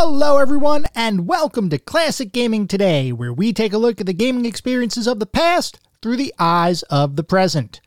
Hello, everyone, and welcome to Classic Gaming Today, where we take a look at the gaming experiences of the past through the eyes of the present.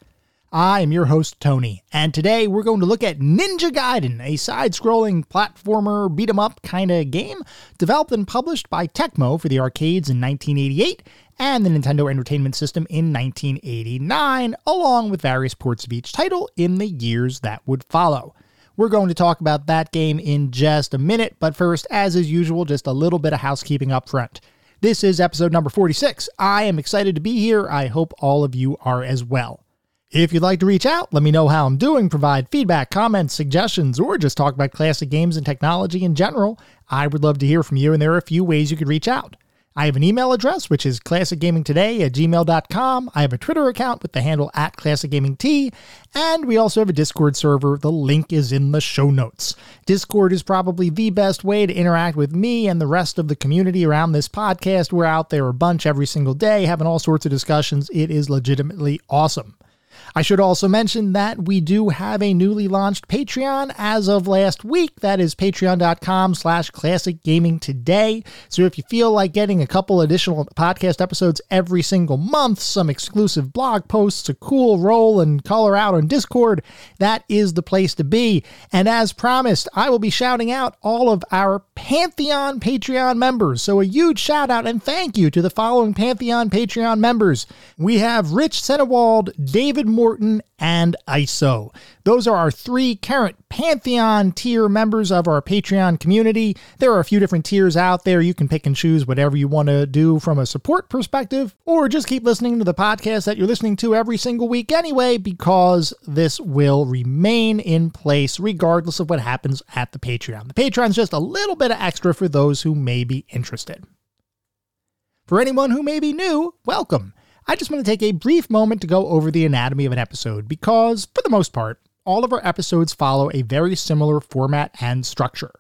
I am your host, Tony, and today we're going to look at Ninja Gaiden, a side scrolling platformer beat 'em up kind of game developed and published by Tecmo for the arcades in 1988 and the Nintendo Entertainment System in 1989, along with various ports of each title in the years that would follow. We're going to talk about that game in just a minute, but first, as is usual, just a little bit of housekeeping up front. This is episode number 46. I am excited to be here. I hope all of you are as well. If you'd like to reach out, let me know how I'm doing, provide feedback, comments, suggestions, or just talk about classic games and technology in general, I would love to hear from you, and there are a few ways you could reach out. I have an email address, which is classicgamingtoday at gmail.com. I have a Twitter account with the handle at classicgamingt, and we also have a Discord server. The link is in the show notes. Discord is probably the best way to interact with me and the rest of the community around this podcast. We're out there a bunch every single day, having all sorts of discussions. It is legitimately awesome. I should also mention that we do have a newly launched Patreon as of last week. That is patreon.com slash classic gaming today. So if you feel like getting a couple additional podcast episodes every single month, some exclusive blog posts, a cool role and color out on Discord, that is the place to be. And as promised, I will be shouting out all of our Pantheon Patreon members. So a huge shout out and thank you to the following Pantheon Patreon members. We have Rich Senewald, David Morton, and ISO. Those are our three current Pantheon tier members of our Patreon community. There are a few different tiers out there. You can pick and choose whatever you want to do from a support perspective, or just keep listening to the podcast that you're listening to every single week anyway, because this will remain in place regardless of what happens at the Patreon. The Patreon's just a little bit of extra for those who may be interested. For anyone who may be new, welcome. I just want to take a brief moment to go over the anatomy of an episode because, for the most part, all of our episodes follow a very similar format and structure.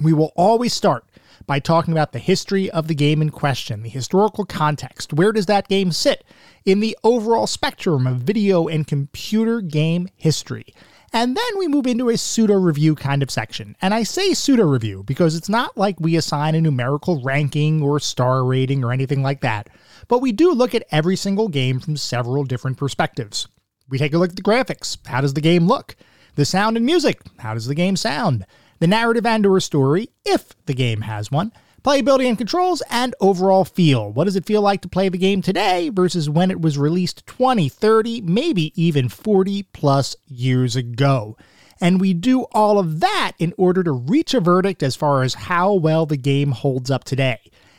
We will always start by talking about the history of the game in question, the historical context. Where does that game sit in the overall spectrum of video and computer game history? And then we move into a pseudo review kind of section. And I say pseudo review because it's not like we assign a numerical ranking or star rating or anything like that but we do look at every single game from several different perspectives. We take a look at the graphics. How does the game look? The sound and music. How does the game sound? The narrative and or story, if the game has one. Playability and controls, and overall feel. What does it feel like to play the game today versus when it was released 20, 30, maybe even 40 plus years ago? And we do all of that in order to reach a verdict as far as how well the game holds up today.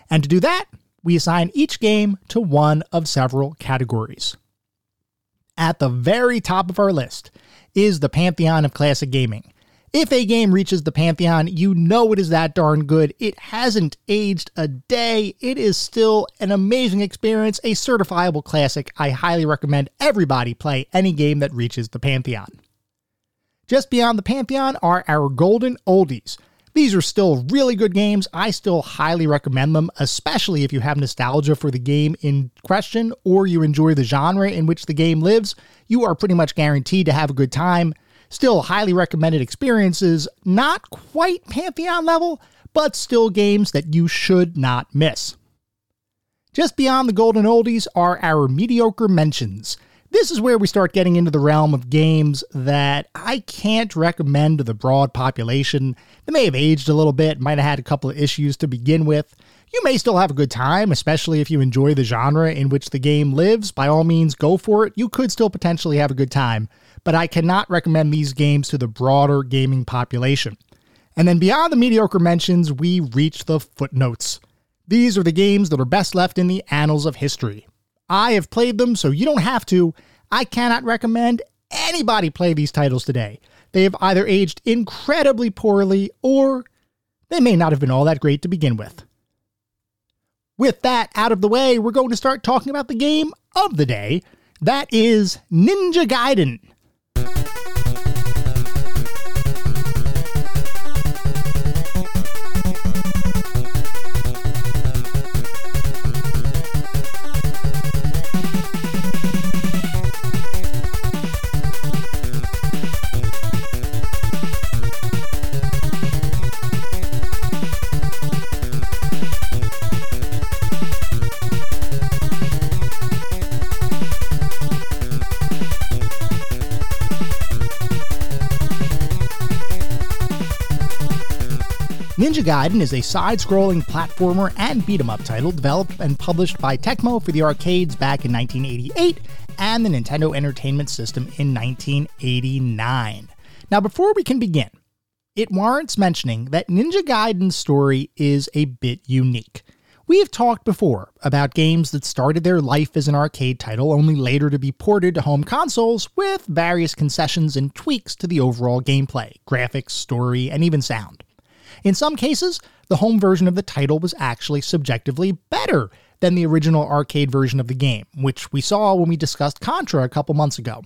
And to do that, we assign each game to one of several categories. At the very top of our list is the pantheon of classic gaming. If a game reaches the pantheon, you know it is that darn good. It hasn't aged a day. It is still an amazing experience, a certifiable classic. I highly recommend everybody play any game that reaches the pantheon. Just beyond the pantheon are our golden oldies. These are still really good games. I still highly recommend them, especially if you have nostalgia for the game in question or you enjoy the genre in which the game lives. You are pretty much guaranteed to have a good time. Still highly recommended experiences, not quite Pantheon level, but still games that you should not miss. Just beyond the golden oldies are our mediocre mentions. This is where we start getting into the realm of games that I can't recommend to the broad population. They may have aged a little bit, might have had a couple of issues to begin with. You may still have a good time, especially if you enjoy the genre in which the game lives. By all means, go for it. You could still potentially have a good time, but I cannot recommend these games to the broader gaming population. And then beyond the mediocre mentions, we reach the footnotes. These are the games that are best left in the annals of history. I have played them, so you don't have to. I cannot recommend anybody play these titles today. They have either aged incredibly poorly or they may not have been all that great to begin with. With that out of the way, we're going to start talking about the game of the day. That is Ninja Gaiden. Thank you. Ninja Gaiden is a side scrolling platformer and beat 'em up title developed and published by Tecmo for the arcades back in 1988 and the Nintendo Entertainment System in 1989. Now, before we can begin, it warrants mentioning that Ninja Gaiden's story is a bit unique. We have talked before about games that started their life as an arcade title only later to be ported to home consoles with various concessions and tweaks to the overall gameplay, graphics, story, and even sound. In some cases, the home version of the title was actually subjectively better than the original arcade version of the game, which we saw when we discussed Contra a couple months ago.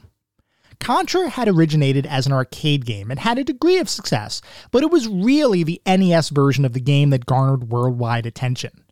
Contra had originated as an arcade game and had a degree of success, but it was really the NES version of the game that garnered worldwide attention.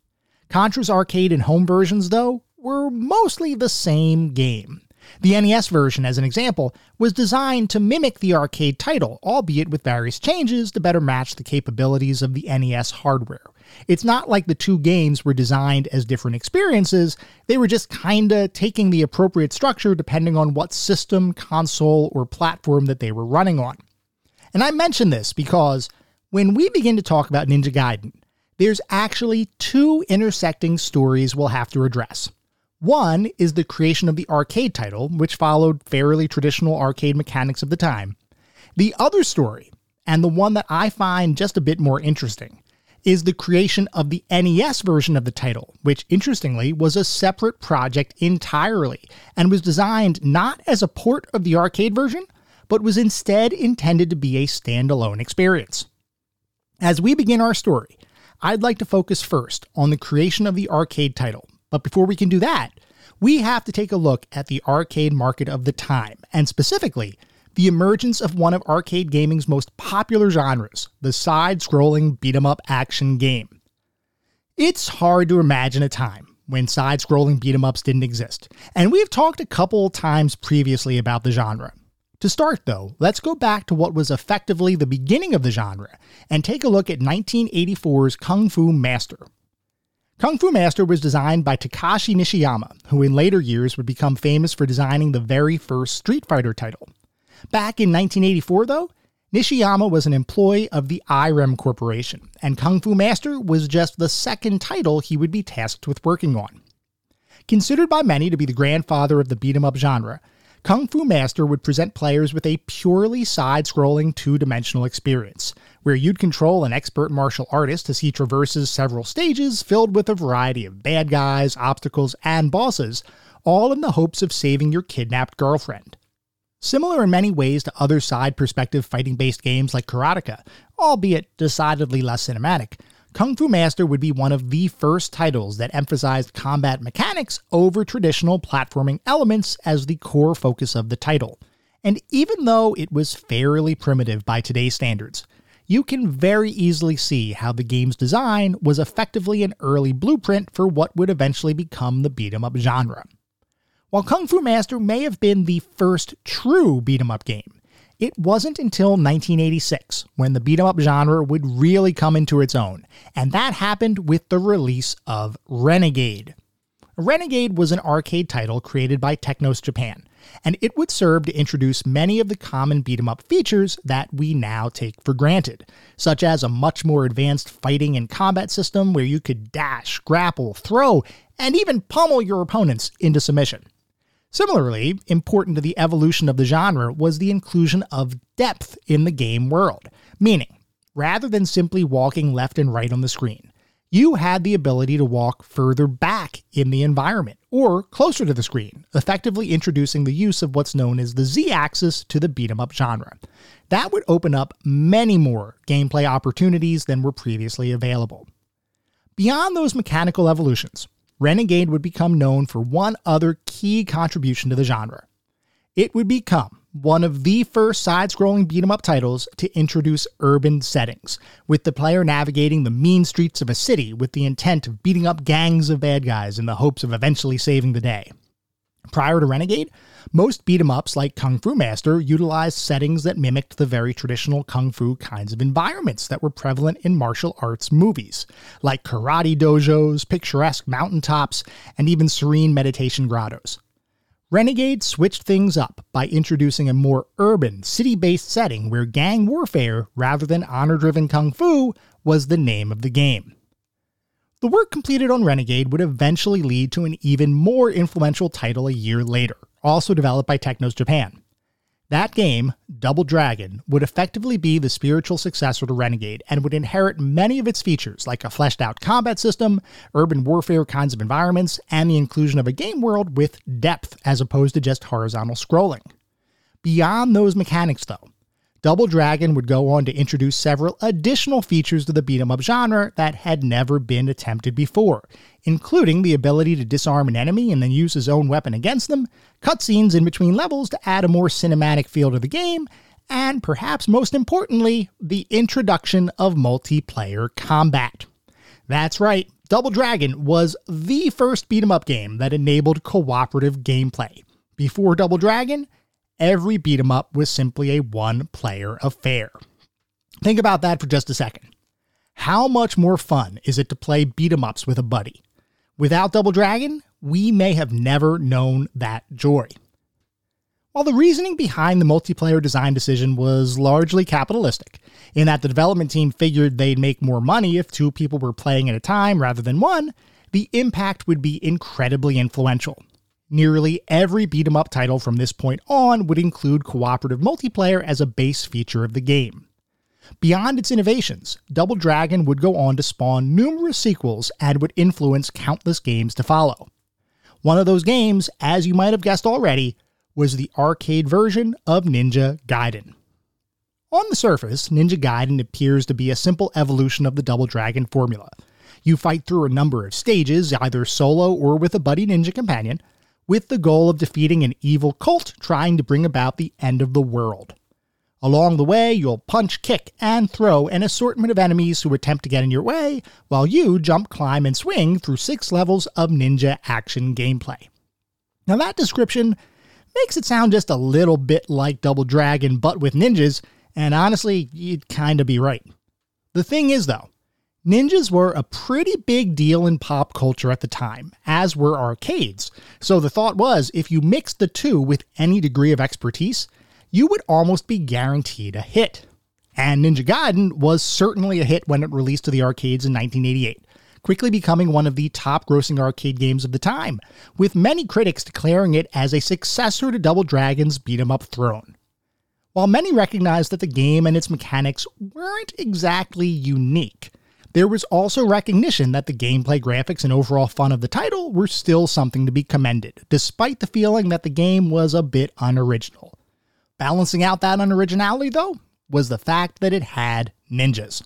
Contra's arcade and home versions, though, were mostly the same game. The NES version, as an example, was designed to mimic the arcade title, albeit with various changes to better match the capabilities of the NES hardware. It's not like the two games were designed as different experiences, they were just kinda taking the appropriate structure depending on what system, console, or platform that they were running on. And I mention this because when we begin to talk about Ninja Gaiden, there's actually two intersecting stories we'll have to address. One is the creation of the arcade title, which followed fairly traditional arcade mechanics of the time. The other story, and the one that I find just a bit more interesting, is the creation of the NES version of the title, which interestingly was a separate project entirely and was designed not as a port of the arcade version, but was instead intended to be a standalone experience. As we begin our story, I'd like to focus first on the creation of the arcade title, but before we can do that, we have to take a look at the arcade market of the time, and specifically, the emergence of one of arcade gaming's most popular genres, the side scrolling beat 'em up action game. It's hard to imagine a time when side scrolling beat 'em ups didn't exist, and we've talked a couple times previously about the genre. To start, though, let's go back to what was effectively the beginning of the genre and take a look at 1984's Kung Fu Master, Kung Fu Master was designed by Takashi Nishiyama, who in later years would become famous for designing the very first Street Fighter title. Back in 1984, though, Nishiyama was an employee of the Irem Corporation, and Kung Fu Master was just the second title he would be tasked with working on. Considered by many to be the grandfather of the beat 'em up genre, Kung Fu Master would present players with a purely side scrolling two dimensional experience, where you'd control an expert martial artist as he traverses several stages filled with a variety of bad guys, obstacles, and bosses, all in the hopes of saving your kidnapped girlfriend. Similar in many ways to other side perspective fighting based games like Karateka, albeit decidedly less cinematic, Kung Fu Master would be one of the first titles that emphasized combat mechanics over traditional platforming elements as the core focus of the title. And even though it was fairly primitive by today's standards, you can very easily see how the game's design was effectively an early blueprint for what would eventually become the beat 'em up genre. While Kung Fu Master may have been the first true beat 'em up game, it wasn't until 1986 when the beat 'em up genre would really come into its own, and that happened with the release of Renegade. Renegade was an arcade title created by Technos Japan, and it would serve to introduce many of the common beat 'em up features that we now take for granted, such as a much more advanced fighting and combat system where you could dash, grapple, throw, and even pummel your opponents into submission. Similarly, important to the evolution of the genre was the inclusion of depth in the game world, meaning, rather than simply walking left and right on the screen, you had the ability to walk further back in the environment or closer to the screen, effectively introducing the use of what's known as the Z axis to the beat 'em up genre. That would open up many more gameplay opportunities than were previously available. Beyond those mechanical evolutions, Renegade would become known for one other key contribution to the genre. It would become one of the first side scrolling beat 'em up titles to introduce urban settings, with the player navigating the mean streets of a city with the intent of beating up gangs of bad guys in the hopes of eventually saving the day. Prior to Renegade, most beat 'em ups like Kung Fu Master utilized settings that mimicked the very traditional kung fu kinds of environments that were prevalent in martial arts movies, like karate dojos, picturesque mountaintops, and even serene meditation grottos. Renegade switched things up by introducing a more urban, city based setting where gang warfare, rather than honor driven kung fu, was the name of the game. The work completed on Renegade would eventually lead to an even more influential title a year later, also developed by Technos Japan. That game, Double Dragon, would effectively be the spiritual successor to Renegade and would inherit many of its features, like a fleshed out combat system, urban warfare kinds of environments, and the inclusion of a game world with depth as opposed to just horizontal scrolling. Beyond those mechanics, though, Double Dragon would go on to introduce several additional features to the beat 'em up genre that had never been attempted before, including the ability to disarm an enemy and then use his own weapon against them, cutscenes in between levels to add a more cinematic feel to the game, and perhaps most importantly, the introduction of multiplayer combat. That's right, Double Dragon was the first beat 'em up game that enabled cooperative gameplay. Before Double Dragon, every beat 'em up was simply a one player affair. Think about that for just a second. How much more fun is it to play beat 'em ups with a buddy? Without Double Dragon, we may have never known that joy. While the reasoning behind the multiplayer design decision was largely capitalistic, in that the development team figured they'd make more money if two people were playing at a time rather than one, the impact would be incredibly influential. Nearly every beat 'em up title from this point on would include cooperative multiplayer as a base feature of the game. Beyond its innovations, Double Dragon would go on to spawn numerous sequels and would influence countless games to follow. One of those games, as you might have guessed already, was the arcade version of Ninja Gaiden. On the surface, Ninja Gaiden appears to be a simple evolution of the Double Dragon formula. You fight through a number of stages, either solo or with a buddy ninja companion, with the goal of defeating an evil cult trying to bring about the end of the world. Along the way, you'll punch, kick, and throw an assortment of enemies who attempt to get in your way, while you jump, climb, and swing through six levels of ninja action gameplay. Now, that description makes it sound just a little bit like Double Dragon, but with ninjas, and honestly, you'd kinda be right. The thing is, though, Ninjas were a pretty big deal in pop culture at the time, as were arcades. So the thought was if you mixed the two with any degree of expertise, you would almost be guaranteed a hit. And Ninja Gaiden was certainly a hit when it released to the arcades in 1988, quickly becoming one of the top grossing arcade games of the time, with many critics declaring it as a successor to Double Dragon's beat 'em up throne. While many recognized that the game and its mechanics weren't exactly unique, there was also recognition that the gameplay graphics and overall fun of the title were still something to be commended, despite the feeling that the game was a bit unoriginal. Balancing out that unoriginality, though, was the fact that it had ninjas.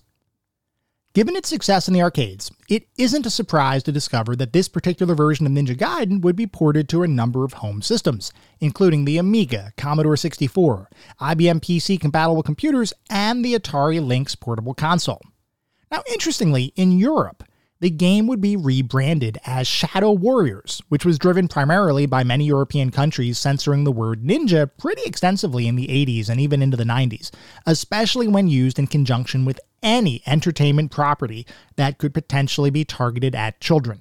Given its success in the arcades, it isn't a surprise to discover that this particular version of Ninja Gaiden would be ported to a number of home systems, including the Amiga, Commodore 64, IBM PC compatible computers, and the Atari Lynx portable console. Now, interestingly, in Europe, the game would be rebranded as Shadow Warriors, which was driven primarily by many European countries censoring the word ninja pretty extensively in the 80s and even into the 90s, especially when used in conjunction with any entertainment property that could potentially be targeted at children.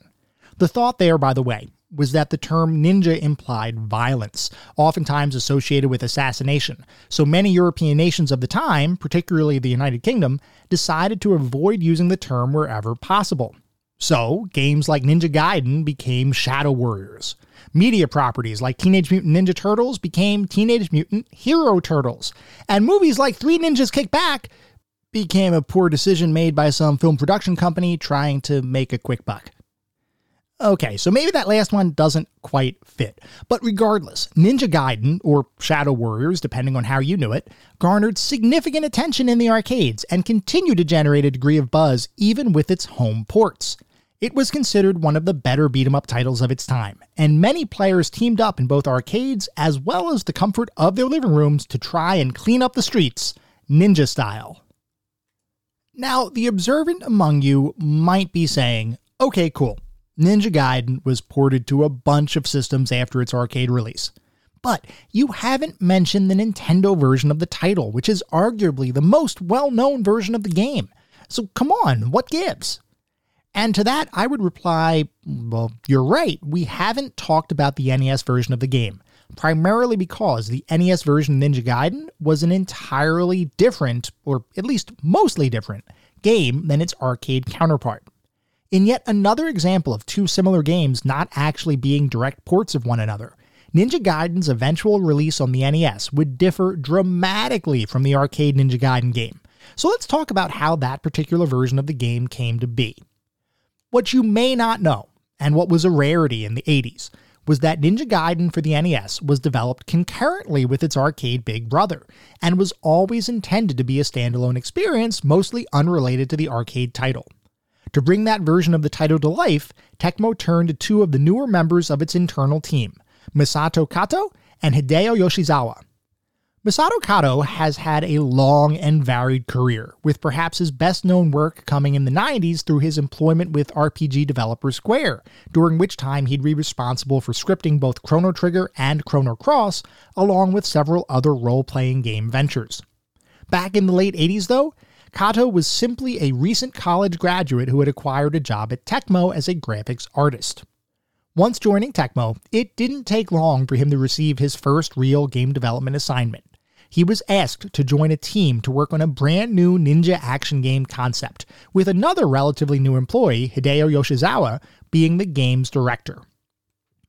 The thought there, by the way, was that the term ninja implied violence, oftentimes associated with assassination. So many European nations of the time, particularly the United Kingdom, decided to avoid using the term wherever possible. So, games like Ninja Gaiden became Shadow Warriors. Media properties like Teenage Mutant Ninja Turtles became Teenage Mutant Hero Turtles. And movies like Three Ninjas Kick Back became a poor decision made by some film production company trying to make a quick buck. Okay, so maybe that last one doesn't quite fit. But regardless, Ninja Gaiden, or Shadow Warriors, depending on how you knew it, garnered significant attention in the arcades and continued to generate a degree of buzz even with its home ports. It was considered one of the better beat 'em up titles of its time, and many players teamed up in both arcades as well as the comfort of their living rooms to try and clean up the streets, ninja style. Now, the observant among you might be saying, okay, cool. Ninja Gaiden was ported to a bunch of systems after its arcade release. But you haven't mentioned the Nintendo version of the title, which is arguably the most well known version of the game. So come on, what gives? And to that, I would reply, well, you're right, we haven't talked about the NES version of the game. primarily because the NES version of Ninja Gaiden was an entirely different, or at least mostly different, game than its arcade counterpart. In yet another example of two similar games not actually being direct ports of one another, Ninja Gaiden's eventual release on the NES would differ dramatically from the arcade Ninja Gaiden game. So let's talk about how that particular version of the game came to be. What you may not know, and what was a rarity in the 80s, was that Ninja Gaiden for the NES was developed concurrently with its arcade big brother, and was always intended to be a standalone experience, mostly unrelated to the arcade title. To bring that version of the title to life, Tecmo turned to two of the newer members of its internal team, Masato Kato and Hideo Yoshizawa. Masato Kato has had a long and varied career, with perhaps his best known work coming in the 90s through his employment with RPG developer Square, during which time he'd be responsible for scripting both Chrono Trigger and Chrono Cross, along with several other role playing game ventures. Back in the late 80s, though, Kato was simply a recent college graduate who had acquired a job at Tecmo as a graphics artist. Once joining Tecmo, it didn't take long for him to receive his first real game development assignment he was asked to join a team to work on a brand new ninja action game concept, with another relatively new employee, Hideo Yoshizawa, being the game's director.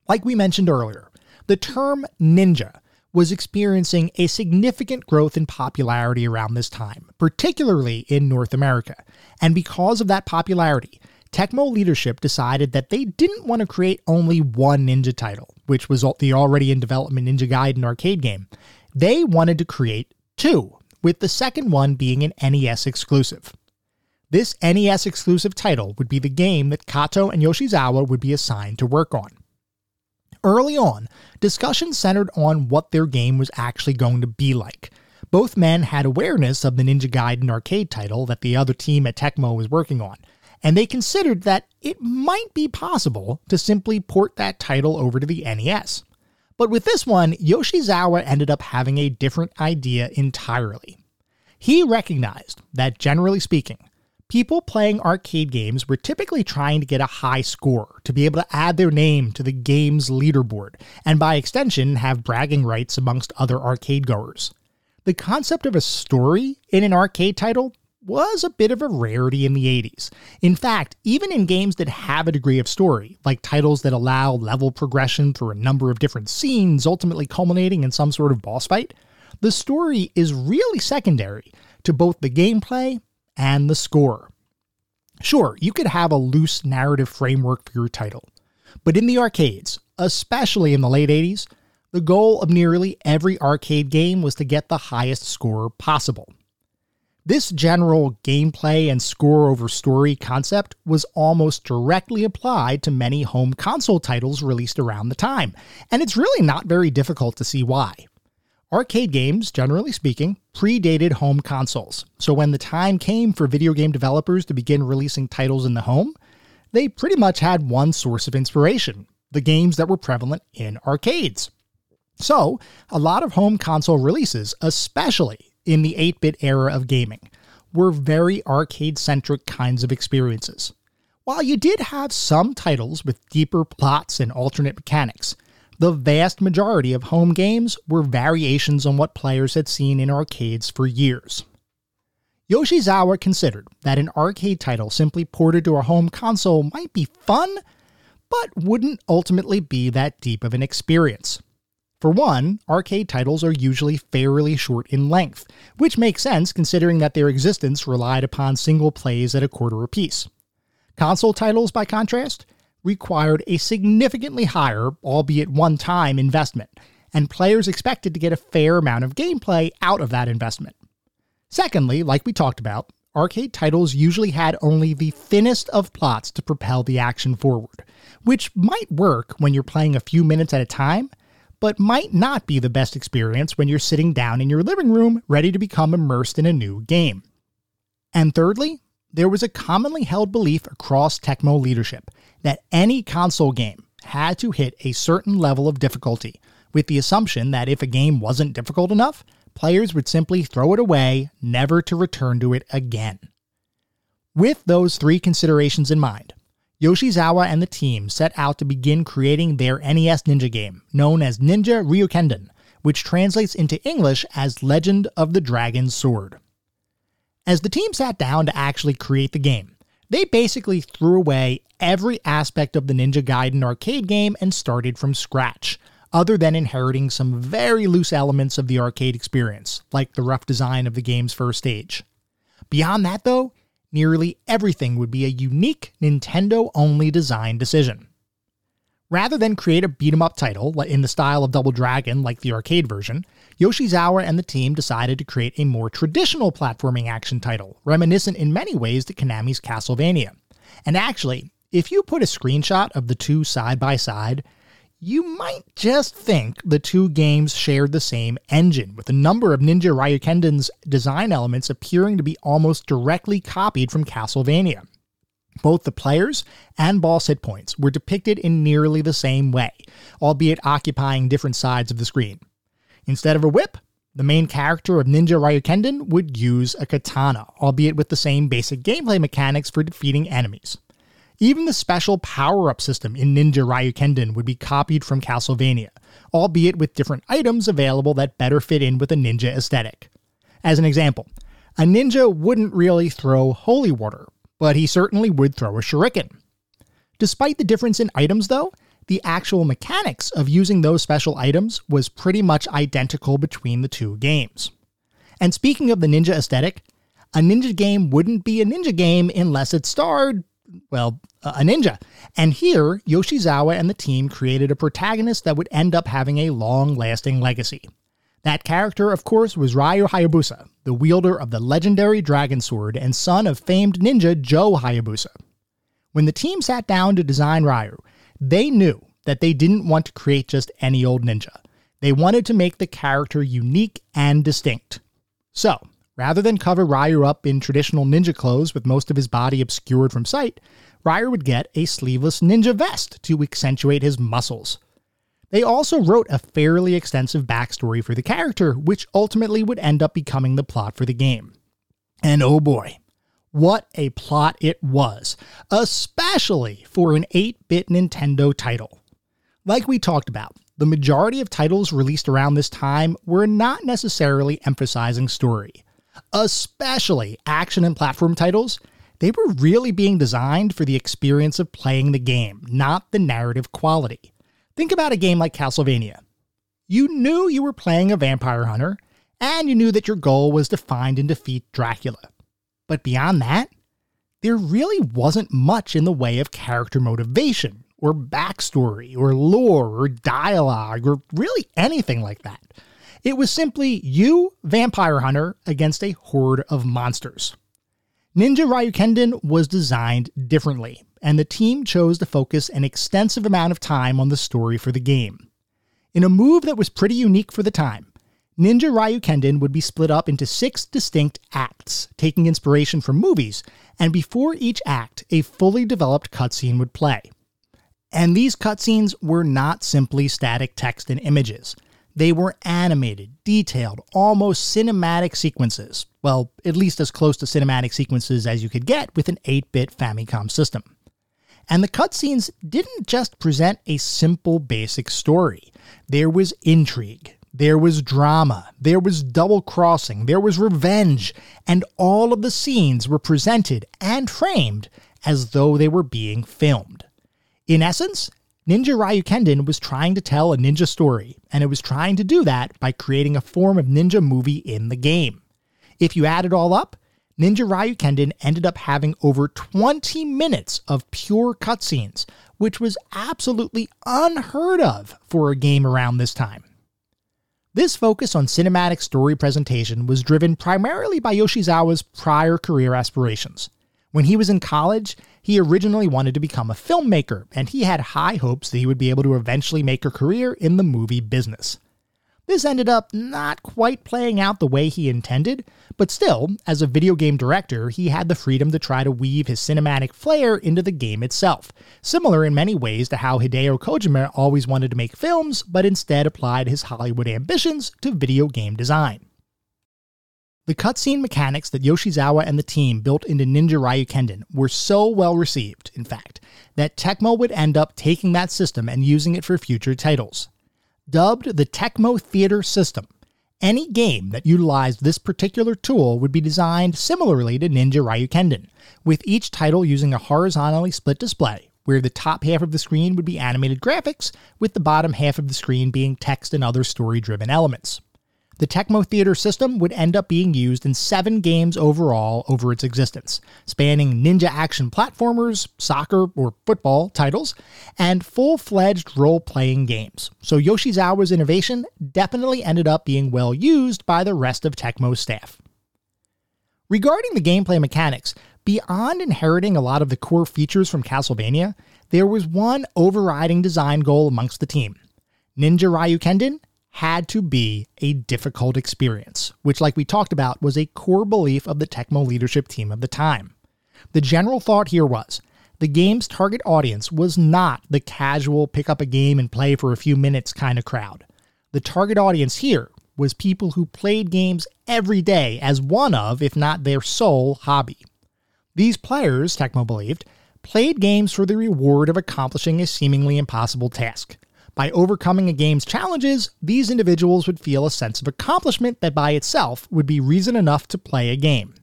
Like we mentioned earlier, the term ninja was experiencing a significant growth in popularity around this time, particularly in North America. And because of that popularity, Tecmo leadership decided that they didn't want to create only one ninja title, which was the already in development Ninja Gaiden arcade game. They wanted to create two, with the second one being an NES exclusive. This NES exclusive title would be the game that Kato and Yoshizawa would be assigned to work on. Early on, discussions centered on what their game was actually going to be like. Both men had awareness of the Ninja Gaiden arcade title that the other team at Tecmo was working on, and they considered that it might be possible to simply port that title over to the NES. But with this one, Yoshizawa ended up having a different idea entirely. He recognized that, generally speaking, people playing arcade games were typically trying to get a high score to be able to add their name to the game's leaderboard, and by extension, have bragging rights amongst other arcade goers. The concept of a story in an arcade title was a bit of a rarity in the 80s. In fact, even in games that have a degree of story, like titles that allow level progression through a number of different scenes, ultimately culminating in some sort of boss fight, the story is really secondary to both the gameplay and the score. Sure, you could have a loose narrative framework for your title, but in the arcades, especially in the late 80s, the goal of nearly every arcade game was to get the highest score possible. This general gameplay and score over story concept was almost directly applied to many home console titles released around the time, and it's really not very difficult to see why. Arcade games, generally speaking, predated home consoles, so when the time came for video game developers to begin releasing titles in the home, they pretty much had one source of inspiration the games that were prevalent in arcades. So, a lot of home console releases, especially in the 8 bit era of gaming were very arcade centric kinds of experiences. While you did have some titles with deeper plots and alternate mechanics, the vast majority of home games were variations on what players had seen in arcades for years. Yoshizawa considered that an arcade title simply ported to a home console might be fun, but wouldn't ultimately be that deep of an experience. For one, arcade titles are usually fairly short in length, which makes sense considering that their existence relied upon single plays at a quarter apiece. Console titles, by contrast, required a significantly higher, albeit one time, investment, and players expected to get a fair amount of gameplay out of that investment. Secondly, like we talked about, arcade titles usually had only the thinnest of plots to propel the action forward, which might work when you're playing a few minutes at a time, but might not be the best experience when you're sitting down in your living room ready to become immersed in a new game. And thirdly, there was a commonly held belief across Tecmo leadership that any console game had to hit a certain level of difficulty, with the assumption that if a game wasn't difficult enough, players would simply throw it away, never to return to it again. With those three considerations in mind, Yoshizawa and the team set out to begin creating their NES Ninja game, known as Ninja Ryukenden, which translates into English as Legend of the Dragon Sword. As the team sat down to actually create the game, they basically threw away every aspect of the Ninja Gaiden arcade game and started from scratch, other than inheriting some very loose elements of the arcade experience, like the rough design of the game's first stage. Beyond that, though, nearly everything would be a unique Nintendo only design decision. Rather than create a beat 'em up title in the style of Double Dragon like the arcade version, Yoshizawa and the team decided to create a more traditional platforming action title, reminiscent in many ways to Konami's Castlevania. And actually, if you put a screenshot of the two side by side, you might just think the two games shared the same engine, with a number of Ninja Ryukenden's design elements appearing to be almost directly copied from Castlevania. Both the players and boss hit points were depicted in nearly the same way, albeit occupying different sides of the screen. Instead of a whip, the main character of Ninja Ryukenden would use a katana, albeit with the same basic gameplay mechanics for defeating enemies. Even the special power up system in Ninja Ryukenden would be copied from Castlevania, albeit with different items available that better fit in with a ninja aesthetic. As an example, a ninja wouldn't really throw holy water, but he certainly would throw a shuriken. Despite the difference in items, though, the actual mechanics of using those special items was pretty much identical between the two games. And speaking of the ninja aesthetic, a ninja game wouldn't be a ninja game unless it starred well, a ninja. And here, Yoshizawa and the team created a protagonist that would end up having a long lasting legacy. That character, of course, was Ryu Hayabusa, the wielder of the legendary Dragon Sword and son of famed ninja Joe Hayabusa. When the team sat down to design Ryu, they knew that they didn't want to create just any old ninja. They wanted to make the character unique and distinct. So, Rather than cover Ryu up in traditional ninja clothes with most of his body obscured from sight, Ryu would get a sleeveless ninja vest to accentuate his muscles. They also wrote a fairly extensive backstory for the character, which ultimately would end up becoming the plot for the game. And oh boy, what a plot it was, especially for an 8 bit Nintendo title. Like we talked about, the majority of titles released around this time were not necessarily emphasizing story especially action and platform titles, they were really being designed for the experience of playing the game, not the narrative quality. Think about a game like Castlevania. You knew you were playing a vampire hunter, and you knew that your goal was to find and defeat Dracula. But beyond that, there really wasn't much in the way of character motivation, or backstory, or lore, or dialogue, or really anything like that. It was simply you, Vampire Hunter, against a horde of monsters. Ninja Ryukenden was designed differently, and the team chose to focus an extensive amount of time on the story for the game. In a move that was pretty unique for the time, Ninja Ryukenden would be split up into six distinct acts, taking inspiration from movies, and before each act, a fully developed cutscene would play. And these cutscenes were not simply static text and images. They were animated, detailed, almost cinematic sequences. Well, at least as close to cinematic sequences as you could get with an 8 bit Famicom system. And the cutscenes didn't just present a simple basic story. There was intrigue, there was drama, there was double crossing, there was revenge, and all of the scenes were presented and framed as though they were being filmed. In essence, Ninja Ryukenden was trying to tell a ninja story, and it was trying to do that by creating a form of ninja movie in the game. If you add it all up, Ninja Ryukenden ended up having over 20 minutes of pure cutscenes, which was absolutely unheard of for a game around this time. This focus on cinematic story presentation was driven primarily by Yoshizawa's prior career aspirations. When he was in college, he originally wanted to become a filmmaker, and he had high hopes that he would be able to eventually make a career in the movie business. This ended up not quite playing out the way he intended, but still, as a video game director, he had the freedom to try to weave his cinematic flair into the game itself, similar in many ways to how Hideo Kojima always wanted to make films, but instead applied his Hollywood ambitions to video game design. The cutscene mechanics that Yoshizawa and the team built into Ninja Ryukenden were so well received, in fact, that Tecmo would end up taking that system and using it for future titles. Dubbed the Tecmo Theater System, any game that utilized this particular tool would be designed similarly to Ninja Ryukenden, with each title using a horizontally split display, where the top half of the screen would be animated graphics, with the bottom half of the screen being text and other story driven elements. The Tecmo Theater system would end up being used in seven games overall over its existence, spanning ninja action platformers, soccer or football titles, and full fledged role playing games. So Yoshizawa's innovation definitely ended up being well used by the rest of Tecmo's staff. Regarding the gameplay mechanics, beyond inheriting a lot of the core features from Castlevania, there was one overriding design goal amongst the team. Ninja Ryukenden had to be a difficult experience, which, like we talked about, was a core belief of the Tecmo leadership team of the time. The general thought here was the game's target audience was not the casual pick up a game and play for a few minutes kind of crowd. The target audience here was people who played games every day as one of, if not their sole, hobby. These players, Tecmo believed, played games for the reward of accomplishing a seemingly impossible task. By overcoming a game's challenges, these individuals would feel a sense of accomplishment that by itself would be reason enough to play a game.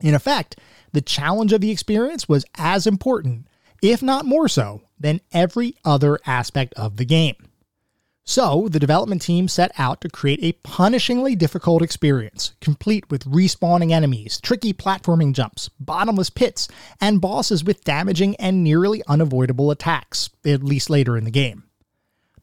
In effect, the challenge of the experience was as important, if not more so, than every other aspect of the game. So, the development team set out to create a punishingly difficult experience, complete with respawning enemies, tricky platforming jumps, bottomless pits, and bosses with damaging and nearly unavoidable attacks, at least later in the game.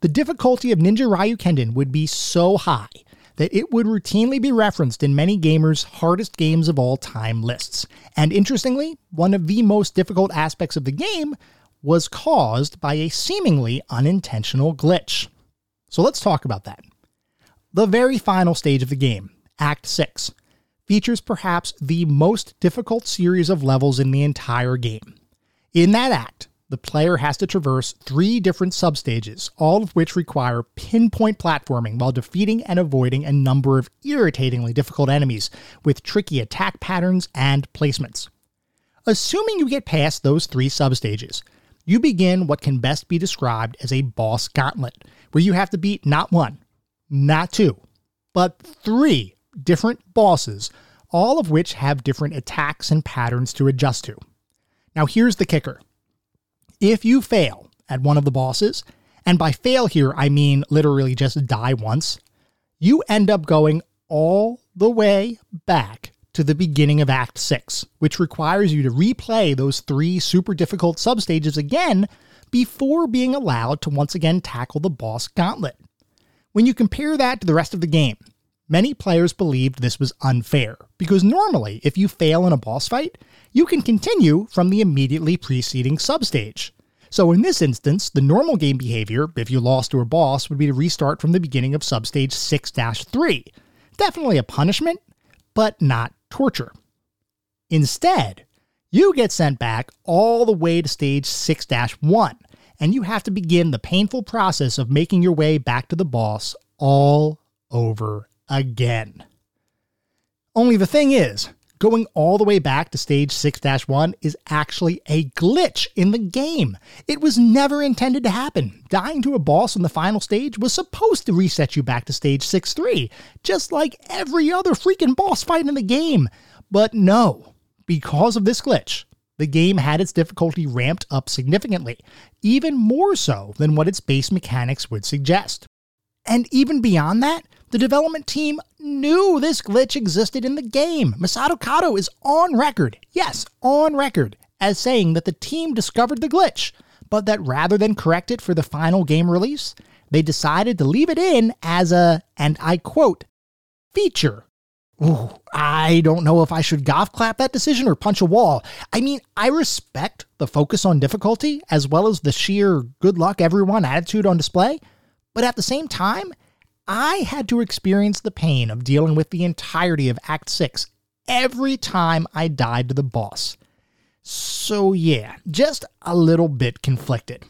The difficulty of Ninja Ryukenden would be so high that it would routinely be referenced in many gamers' hardest games of all time lists. And interestingly, one of the most difficult aspects of the game was caused by a seemingly unintentional glitch. So let's talk about that. The very final stage of the game, Act 6, features perhaps the most difficult series of levels in the entire game. In that act, the player has to traverse three different substages, all of which require pinpoint platforming while defeating and avoiding a number of irritatingly difficult enemies with tricky attack patterns and placements. Assuming you get past those three substages, you begin what can best be described as a boss gauntlet, where you have to beat not one, not two, but three different bosses, all of which have different attacks and patterns to adjust to. Now, here's the kicker if you fail at one of the bosses, and by fail here, I mean literally just die once, you end up going all the way back to the beginning of Act 6, which requires you to replay those three super difficult substages again before being allowed to once again tackle the boss gauntlet. When you compare that to the rest of the game, many players believed this was unfair, because normally, if you fail in a boss fight, you can continue from the immediately preceding substage. So in this instance, the normal game behavior, if you lost to a boss, would be to restart from the beginning of substage 6-3. Definitely a punishment, but not torture. Instead, you get sent back all the way to stage 6 1, and you have to begin the painful process of making your way back to the boss all over again. Only the thing is, going all the way back to stage 6 1 is actually a glitch in the game. It was never intended to happen. Dying to a boss on the final stage was supposed to reset you back to stage 6 3, just like every other freaking boss fight in the game. But no, because of this glitch, the game had its difficulty ramped up significantly, even more so than what its base mechanics would suggest. And even beyond that, the development team knew this glitch existed in the game. Masato Kato is on record, yes, on record, as saying that the team discovered the glitch, but that rather than correct it for the final game release, they decided to leave it in as a, and I quote, feature. Ooh, I don't know if I should golf clap that decision or punch a wall. I mean, I respect the focus on difficulty as well as the sheer good luck everyone attitude on display, but at the same time, I had to experience the pain of dealing with the entirety of Act 6 every time I died to the boss. So, yeah, just a little bit conflicted.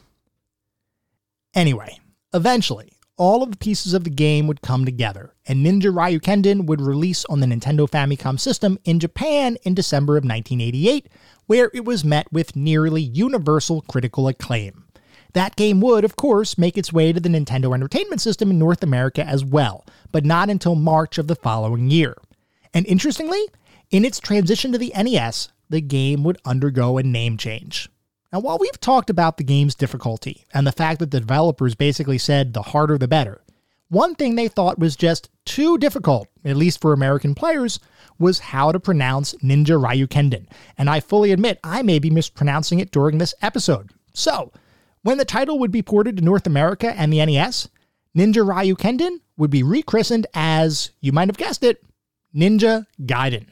Anyway, eventually, all of the pieces of the game would come together, and Ninja Ryukenden would release on the Nintendo Famicom system in Japan in December of 1988, where it was met with nearly universal critical acclaim. That game would, of course, make its way to the Nintendo Entertainment System in North America as well, but not until March of the following year. And interestingly, in its transition to the NES, the game would undergo a name change. Now, while we've talked about the game's difficulty and the fact that the developers basically said the harder the better, one thing they thought was just too difficult, at least for American players, was how to pronounce Ninja Ryukenden, and I fully admit I may be mispronouncing it during this episode. So, when the title would be ported to North America and the NES, Ninja Ryukenden would be rechristened as, you might have guessed it, Ninja Gaiden.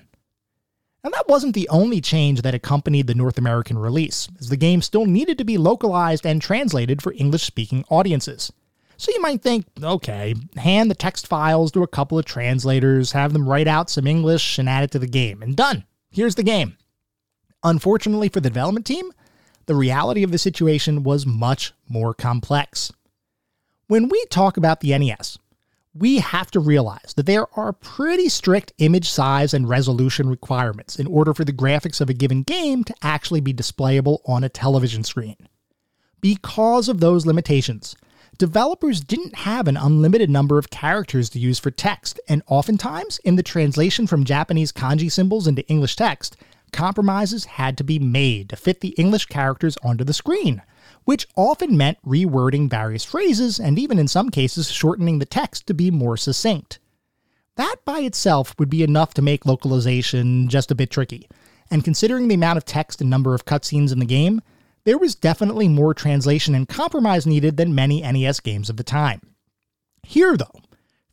And that wasn't the only change that accompanied the North American release, as the game still needed to be localized and translated for English speaking audiences. So you might think, okay, hand the text files to a couple of translators, have them write out some English, and add it to the game, and done. Here's the game. Unfortunately for the development team, the reality of the situation was much more complex. When we talk about the NES, we have to realize that there are pretty strict image size and resolution requirements in order for the graphics of a given game to actually be displayable on a television screen. Because of those limitations, developers didn't have an unlimited number of characters to use for text, and oftentimes, in the translation from Japanese kanji symbols into English text, compromises had to be made to fit the English characters onto the screen which often meant rewording various phrases and even in some cases shortening the text to be more succinct. That by itself would be enough to make localization just a bit tricky, and considering the amount of text and number of cutscenes in the game, there was definitely more translation and compromise needed than many NES games of the time. Here, though,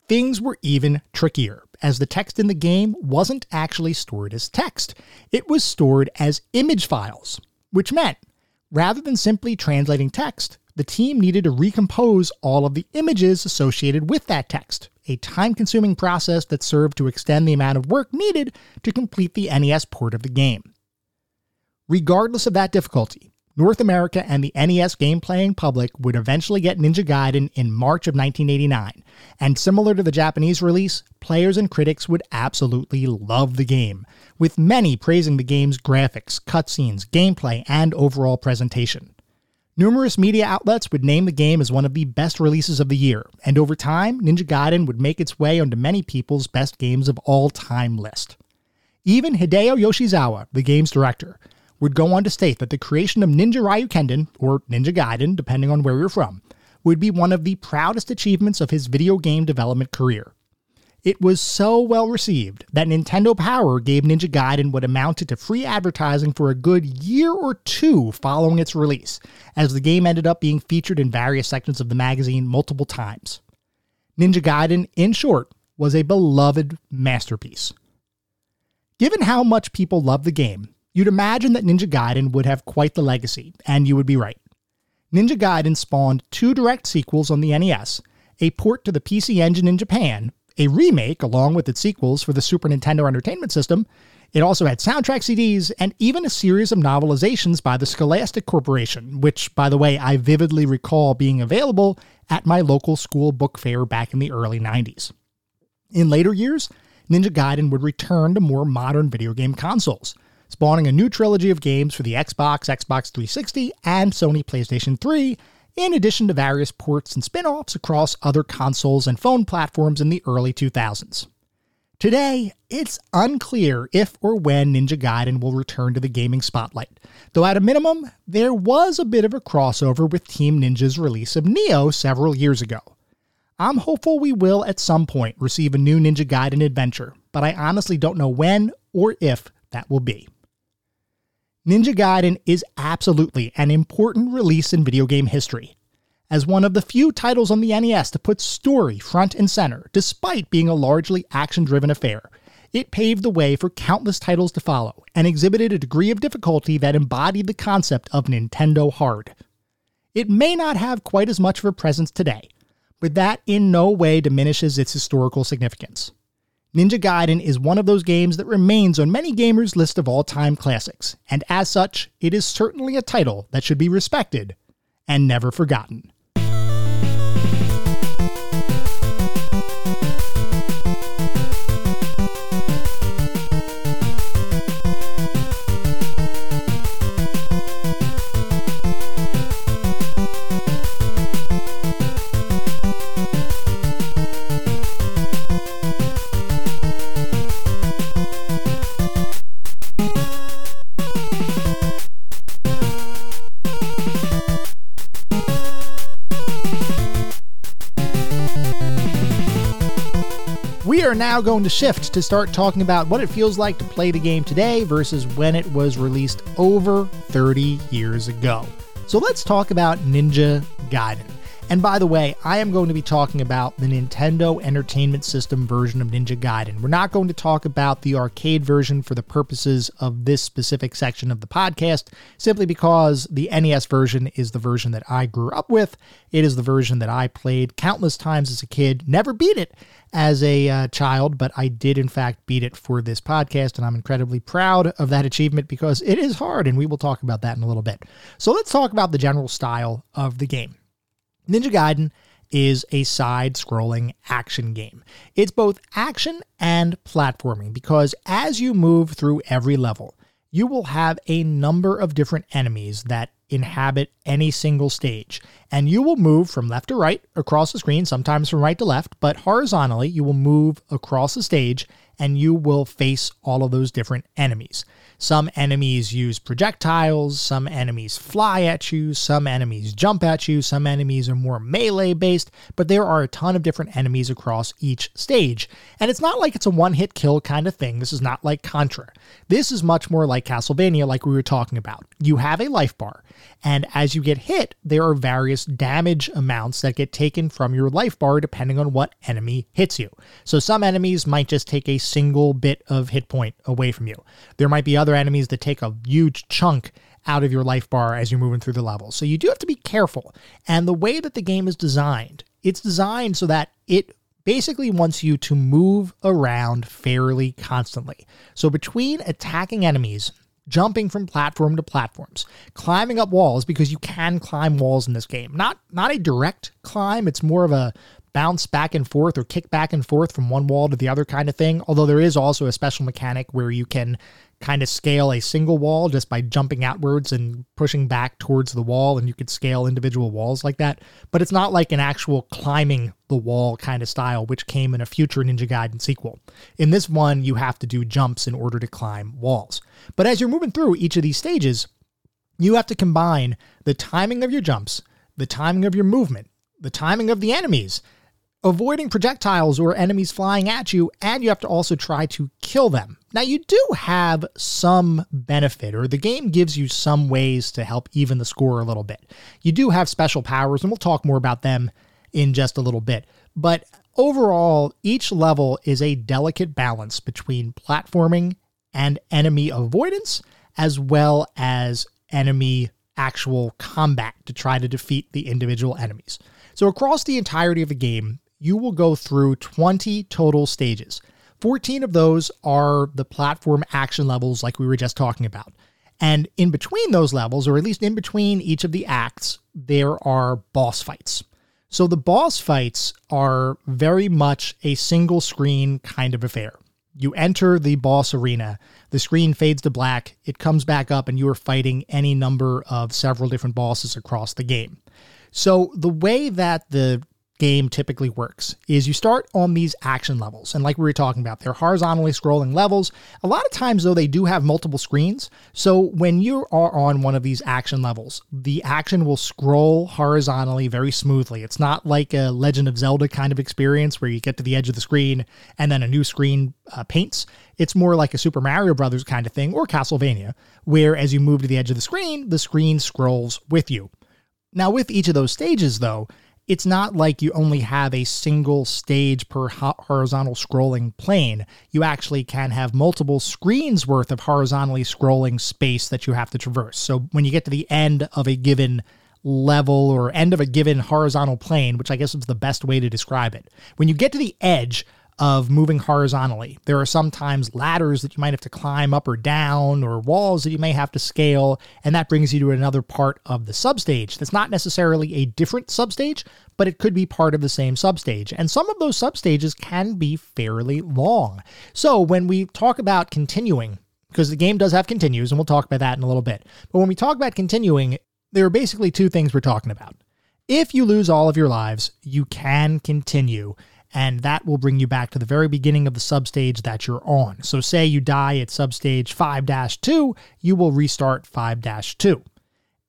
things were even trickier, as the text in the game wasn't actually stored as text, it was stored as image files, which meant Rather than simply translating text, the team needed to recompose all of the images associated with that text, a time consuming process that served to extend the amount of work needed to complete the NES port of the game. Regardless of that difficulty, North America and the NES game playing public would eventually get Ninja Gaiden in March of 1989, and similar to the Japanese release, players and critics would absolutely love the game, with many praising the game's graphics, cutscenes, gameplay, and overall presentation. Numerous media outlets would name the game as one of the best releases of the year, and over time, Ninja Gaiden would make its way onto many people's best games of all time list. Even Hideo Yoshizawa, the game's director, would go on to state that the creation of Ninja Ryukenden, or Ninja Gaiden, depending on where you're from, would be one of the proudest achievements of his video game development career. It was so well received that Nintendo Power gave Ninja Gaiden what amounted to free advertising for a good year or two following its release, as the game ended up being featured in various sections of the magazine multiple times. Ninja Gaiden, in short, was a beloved masterpiece. Given how much people love the game, You'd imagine that Ninja Gaiden would have quite the legacy, and you would be right. Ninja Gaiden spawned two direct sequels on the NES, a port to the PC Engine in Japan, a remake along with its sequels for the Super Nintendo Entertainment System. It also had soundtrack CDs and even a series of novelizations by the Scholastic Corporation, which, by the way, I vividly recall being available at my local school book fair back in the early 90s. In later years, Ninja Gaiden would return to more modern video game consoles spawning a new trilogy of games for the Xbox, Xbox 360, and Sony PlayStation 3, in addition to various ports and spin offs across other consoles and phone platforms in the early 2000s. Today, it's unclear if or when Ninja Gaiden will return to the gaming spotlight, though at a minimum, there was a bit of a crossover with Team Ninja's release of Nioh several years ago. I'm hopeful we will at some point receive a new Ninja Gaiden adventure, but I honestly don't know when or if that will be. Ninja Gaiden is absolutely an important release in video game history. As one of the few titles on the NES to put story front and center, despite being a largely action driven affair, it paved the way for countless titles to follow and exhibited a degree of difficulty that embodied the concept of Nintendo Hard. It may not have quite as much of a presence today, but that in no way diminishes its historical significance. Ninja Gaiden is one of those games that remains on many gamers' list of all time classics, and as such, it is certainly a title that should be respected and never forgotten. Now going to shift to start talking about what it feels like to play the game today versus when it was released over 30 years ago. So let's talk about Ninja Gaiden. And by the way, I am going to be talking about the Nintendo Entertainment System version of Ninja Gaiden. We're not going to talk about the arcade version for the purposes of this specific section of the podcast, simply because the NES version is the version that I grew up with. It is the version that I played countless times as a kid, never beat it as a uh, child, but I did in fact beat it for this podcast, and I'm incredibly proud of that achievement because it is hard, and we will talk about that in a little bit. So let's talk about the general style of the game. Ninja Gaiden is a side scrolling action game. It's both action and platforming because as you move through every level, you will have a number of different enemies that inhabit any single stage. And you will move from left to right across the screen, sometimes from right to left, but horizontally, you will move across the stage and you will face all of those different enemies. Some enemies use projectiles, some enemies fly at you, some enemies jump at you, some enemies are more melee based, but there are a ton of different enemies across each stage. And it's not like it's a one hit kill kind of thing. This is not like Contra. This is much more like Castlevania, like we were talking about. You have a life bar, and as you get hit, there are various damage amounts that get taken from your life bar depending on what enemy hits you. So some enemies might just take a single bit of hit point away from you. There might be other enemies that take a huge chunk out of your life bar as you're moving through the level. So you do have to be careful. And the way that the game is designed, it's designed so that it basically wants you to move around fairly constantly. So between attacking enemies jumping from platform to platforms, climbing up walls because you can climb walls in this game. Not not a direct climb, it's more of a bounce back and forth or kick back and forth from one wall to the other kind of thing. Although there is also a special mechanic where you can kind of scale a single wall just by jumping outwards and pushing back towards the wall, and you could scale individual walls like that. But it's not like an actual climbing the wall kind of style, which came in a future Ninja Gaiden sequel. In this one, you have to do jumps in order to climb walls. But as you're moving through each of these stages, you have to combine the timing of your jumps, the timing of your movement, the timing of the enemies, avoiding projectiles or enemies flying at you, and you have to also try to kill them. Now, you do have some benefit, or the game gives you some ways to help even the score a little bit. You do have special powers, and we'll talk more about them in just a little bit. But overall, each level is a delicate balance between platforming and enemy avoidance, as well as enemy actual combat to try to defeat the individual enemies. So, across the entirety of the game, you will go through 20 total stages. 14 of those are the platform action levels, like we were just talking about. And in between those levels, or at least in between each of the acts, there are boss fights. So the boss fights are very much a single screen kind of affair. You enter the boss arena, the screen fades to black, it comes back up, and you are fighting any number of several different bosses across the game. So the way that the game typically works is you start on these action levels. And like we were talking about they're horizontally scrolling levels. A lot of times though they do have multiple screens. So when you are on one of these action levels the action will scroll horizontally very smoothly. It's not like a legend of zelda kind of experience where you get to the edge of the screen and then a new screen uh, paints. It's more like a super mario brothers kind of thing or castlevania where as you move to the edge of the screen the screen scrolls with you. Now with each of those stages though it's not like you only have a single stage per horizontal scrolling plane. You actually can have multiple screens worth of horizontally scrolling space that you have to traverse. So when you get to the end of a given level or end of a given horizontal plane, which I guess is the best way to describe it, when you get to the edge of moving horizontally. There are sometimes ladders that you might have to climb up or down, or walls that you may have to scale, and that brings you to another part of the substage that's not necessarily a different substage, but it could be part of the same substage. And some of those substages can be fairly long. So when we talk about continuing, because the game does have continues, and we'll talk about that in a little bit, but when we talk about continuing, there are basically two things we're talking about. If you lose all of your lives, you can continue and that will bring you back to the very beginning of the substage that you're on. So, say you die at substage 5 2, you will restart 5 2.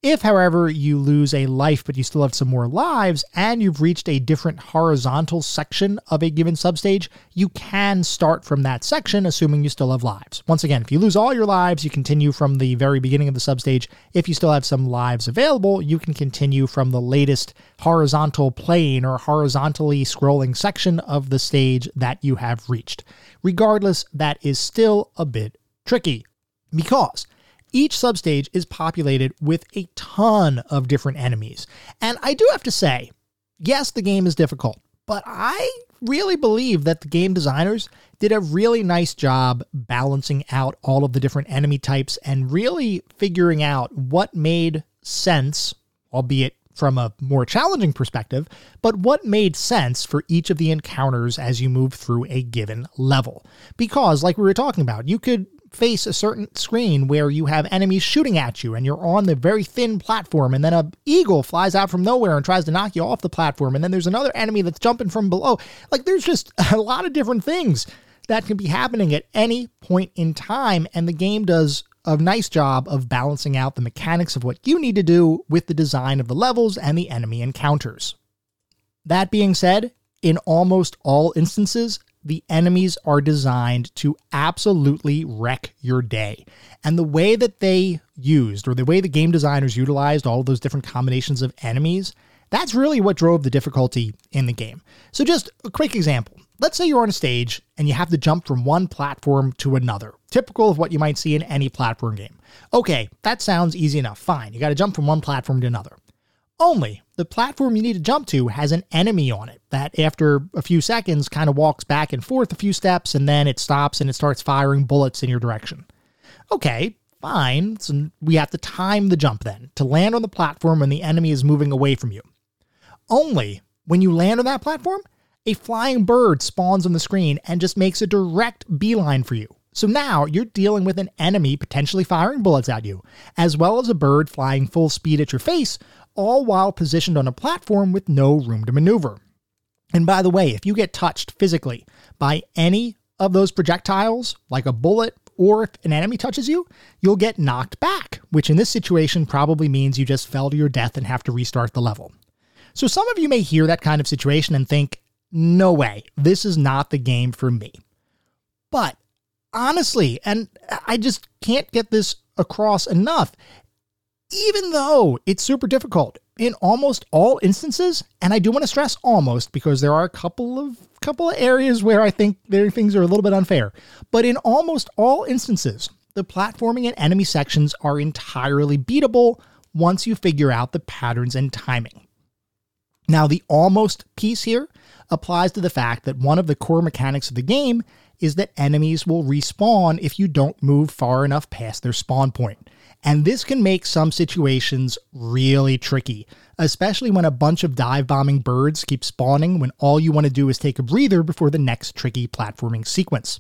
If, however, you lose a life but you still have some more lives and you've reached a different horizontal section of a given substage, you can start from that section assuming you still have lives. Once again, if you lose all your lives, you continue from the very beginning of the substage. If you still have some lives available, you can continue from the latest horizontal plane or horizontally scrolling section of the stage that you have reached. Regardless, that is still a bit tricky because each substage is populated with a ton of different enemies. And I do have to say, yes, the game is difficult, but I really believe that the game designers did a really nice job balancing out all of the different enemy types and really figuring out what made sense, albeit from a more challenging perspective, but what made sense for each of the encounters as you move through a given level. Because, like we were talking about, you could face a certain screen where you have enemies shooting at you and you're on the very thin platform and then a eagle flies out from nowhere and tries to knock you off the platform and then there's another enemy that's jumping from below. Like there's just a lot of different things that can be happening at any point in time and the game does a nice job of balancing out the mechanics of what you need to do with the design of the levels and the enemy encounters. That being said in almost all instances the enemies are designed to absolutely wreck your day. And the way that they used, or the way the game designers utilized all those different combinations of enemies, that's really what drove the difficulty in the game. So, just a quick example. Let's say you're on a stage and you have to jump from one platform to another, typical of what you might see in any platform game. Okay, that sounds easy enough. Fine, you got to jump from one platform to another. Only the platform you need to jump to has an enemy on it that, after a few seconds, kind of walks back and forth a few steps and then it stops and it starts firing bullets in your direction. Okay, fine. So we have to time the jump then to land on the platform when the enemy is moving away from you. Only when you land on that platform, a flying bird spawns on the screen and just makes a direct beeline for you. So now you're dealing with an enemy potentially firing bullets at you, as well as a bird flying full speed at your face, all while positioned on a platform with no room to maneuver. And by the way, if you get touched physically by any of those projectiles, like a bullet, or if an enemy touches you, you'll get knocked back, which in this situation probably means you just fell to your death and have to restart the level. So some of you may hear that kind of situation and think, no way, this is not the game for me. But honestly, and I just can't get this across enough, even though it's super difficult in almost all instances, and I do want to stress almost because there are a couple of couple of areas where I think things are a little bit unfair, but in almost all instances, the platforming and enemy sections are entirely beatable once you figure out the patterns and timing. Now, the almost piece here applies to the fact that one of the core mechanics of the game is that enemies will respawn if you don't move far enough past their spawn point. And this can make some situations really tricky, especially when a bunch of dive bombing birds keep spawning when all you want to do is take a breather before the next tricky platforming sequence.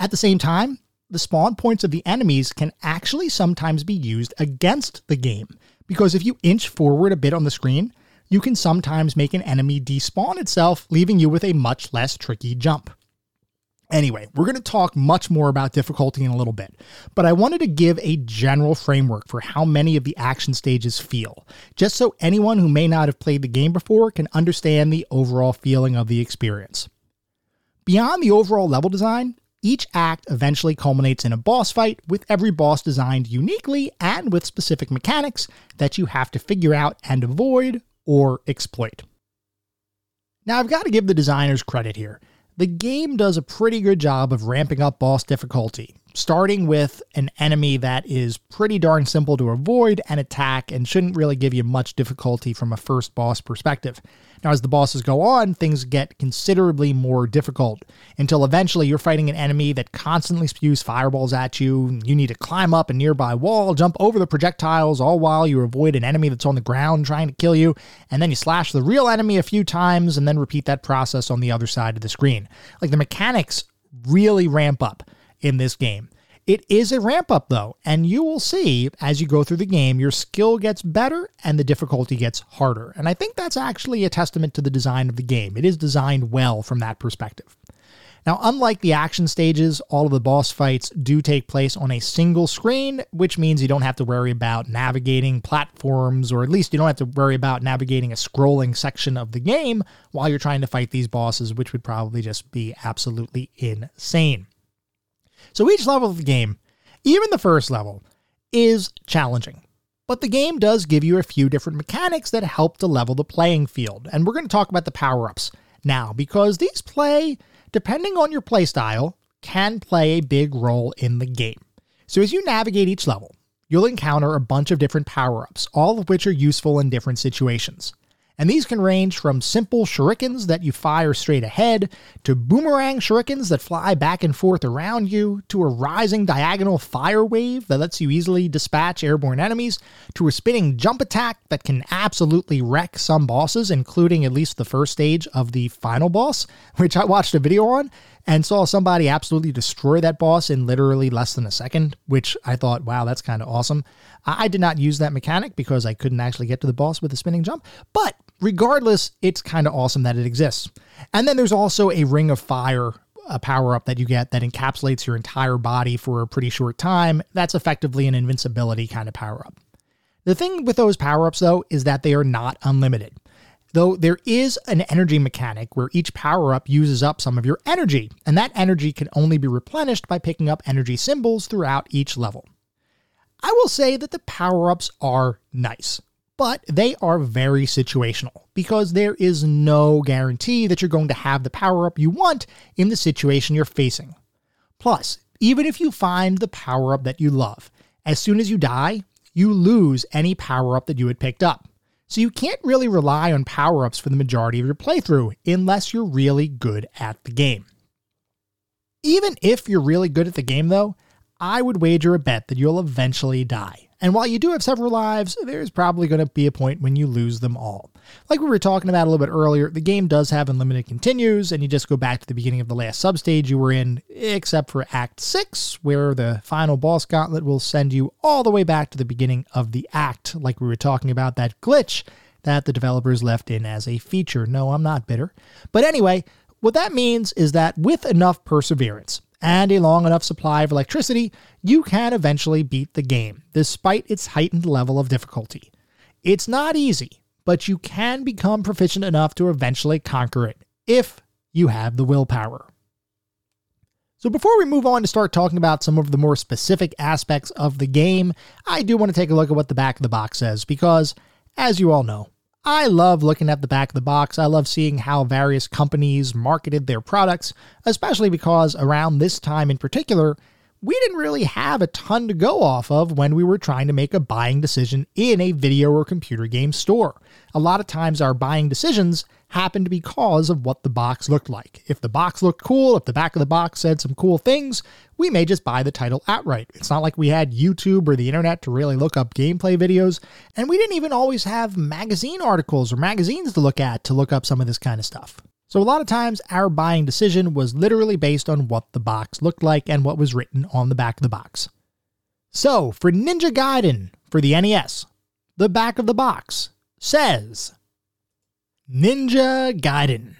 At the same time, the spawn points of the enemies can actually sometimes be used against the game, because if you inch forward a bit on the screen, you can sometimes make an enemy despawn itself, leaving you with a much less tricky jump. Anyway, we're going to talk much more about difficulty in a little bit, but I wanted to give a general framework for how many of the action stages feel, just so anyone who may not have played the game before can understand the overall feeling of the experience. Beyond the overall level design, each act eventually culminates in a boss fight, with every boss designed uniquely and with specific mechanics that you have to figure out and avoid or exploit. Now, I've got to give the designers credit here the game does a pretty good job of ramping up boss difficulty, starting with an enemy that is pretty darn simple to avoid and attack and shouldn't really give you much difficulty from a first boss perspective. Now, as the bosses go on, things get considerably more difficult until eventually you're fighting an enemy that constantly spews fireballs at you. You need to climb up a nearby wall, jump over the projectiles, all while you avoid an enemy that's on the ground trying to kill you. And then you slash the real enemy a few times and then repeat that process on the other side of the screen. Like the mechanics really ramp up in this game. It is a ramp up though, and you will see as you go through the game, your skill gets better and the difficulty gets harder. And I think that's actually a testament to the design of the game. It is designed well from that perspective. Now, unlike the action stages, all of the boss fights do take place on a single screen, which means you don't have to worry about navigating platforms, or at least you don't have to worry about navigating a scrolling section of the game while you're trying to fight these bosses, which would probably just be absolutely insane. So each level of the game, even the first level, is challenging. But the game does give you a few different mechanics that help to level the playing field, and we're going to talk about the power ups now because these play depending on your playstyle, can play a big role in the game. So as you navigate each level, you'll encounter a bunch of different power ups, all of which are useful in different situations and these can range from simple shurikens that you fire straight ahead, to boomerang shurikens that fly back and forth around you, to a rising diagonal fire wave that lets you easily dispatch airborne enemies, to a spinning jump attack that can absolutely wreck some bosses, including at least the first stage of the final boss, which I watched a video on and saw somebody absolutely destroy that boss in literally less than a second, which I thought, wow, that's kind of awesome. I did not use that mechanic because I couldn't actually get to the boss with a spinning jump, but regardless, it's kind of awesome that it exists. And then there's also a Ring of Fire a power up that you get that encapsulates your entire body for a pretty short time. That's effectively an invincibility kind of power up. The thing with those power ups, though, is that they are not unlimited. Though there is an energy mechanic where each power up uses up some of your energy, and that energy can only be replenished by picking up energy symbols throughout each level. I will say that the power ups are nice but they are very situational because there is no guarantee that you're going to have the power up you want in the situation you're facing. Plus, even if you find the power up that you love, as soon as you die, you lose any power up that you had picked up. So you can't really rely on power ups for the majority of your playthrough unless you're really good at the game. Even if you're really good at the game, though, I would wager a bet that you'll eventually die. And while you do have several lives, there's probably going to be a point when you lose them all. Like we were talking about a little bit earlier, the game does have unlimited continues, and you just go back to the beginning of the last substage you were in, except for Act 6, where the final boss gauntlet will send you all the way back to the beginning of the act, like we were talking about that glitch that the developers left in as a feature. No, I'm not bitter. But anyway, what that means is that with enough perseverance, and a long enough supply of electricity, you can eventually beat the game, despite its heightened level of difficulty. It's not easy, but you can become proficient enough to eventually conquer it, if you have the willpower. So, before we move on to start talking about some of the more specific aspects of the game, I do want to take a look at what the back of the box says, because, as you all know, I love looking at the back of the box. I love seeing how various companies marketed their products, especially because around this time in particular, we didn't really have a ton to go off of when we were trying to make a buying decision in a video or computer game store. A lot of times, our buying decisions happened because of what the box looked like. If the box looked cool, if the back of the box said some cool things, we may just buy the title outright. It's not like we had YouTube or the internet to really look up gameplay videos, and we didn't even always have magazine articles or magazines to look at to look up some of this kind of stuff. So, a lot of times, our buying decision was literally based on what the box looked like and what was written on the back of the box. So, for Ninja Gaiden for the NES, the back of the box says Ninja Gaiden.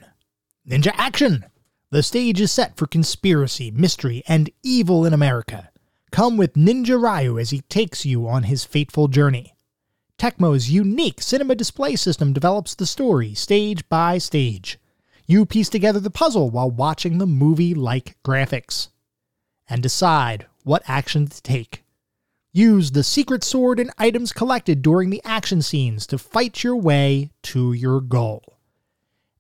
Ninja action! The stage is set for conspiracy, mystery, and evil in America. Come with Ninja Ryu as he takes you on his fateful journey. Tecmo's unique cinema display system develops the story stage by stage. You piece together the puzzle while watching the movie like graphics. And decide what action to take. Use the secret sword and items collected during the action scenes to fight your way to your goal.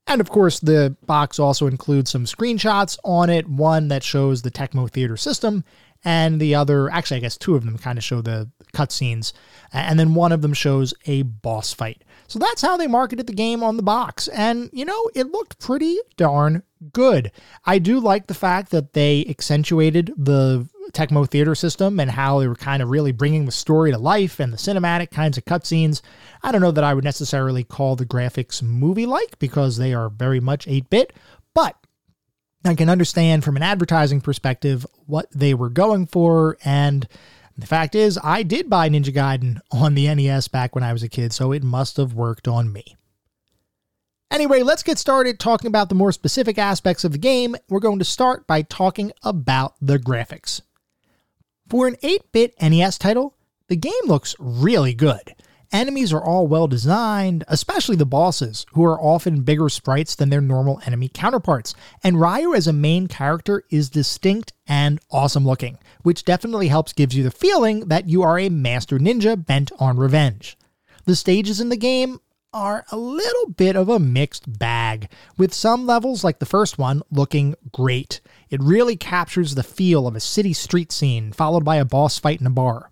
And of course, the box also includes some screenshots on it one that shows the Tecmo Theater system, and the other, actually, I guess two of them kind of show the cutscenes, and then one of them shows a boss fight. So that's how they marketed the game on the box. And, you know, it looked pretty darn good. I do like the fact that they accentuated the Tecmo Theater system and how they were kind of really bringing the story to life and the cinematic kinds of cutscenes. I don't know that I would necessarily call the graphics movie like because they are very much 8 bit, but I can understand from an advertising perspective what they were going for. And the fact is, I did buy Ninja Gaiden on the NES back when I was a kid, so it must have worked on me. Anyway, let's get started talking about the more specific aspects of the game. We're going to start by talking about the graphics. For an 8 bit NES title, the game looks really good. Enemies are all well designed, especially the bosses, who are often bigger sprites than their normal enemy counterparts. And Ryu as a main character is distinct and awesome looking, which definitely helps gives you the feeling that you are a master ninja bent on revenge. The stages in the game are a little bit of a mixed bag, with some levels like the first one looking great. It really captures the feel of a city street scene followed by a boss fight in a bar.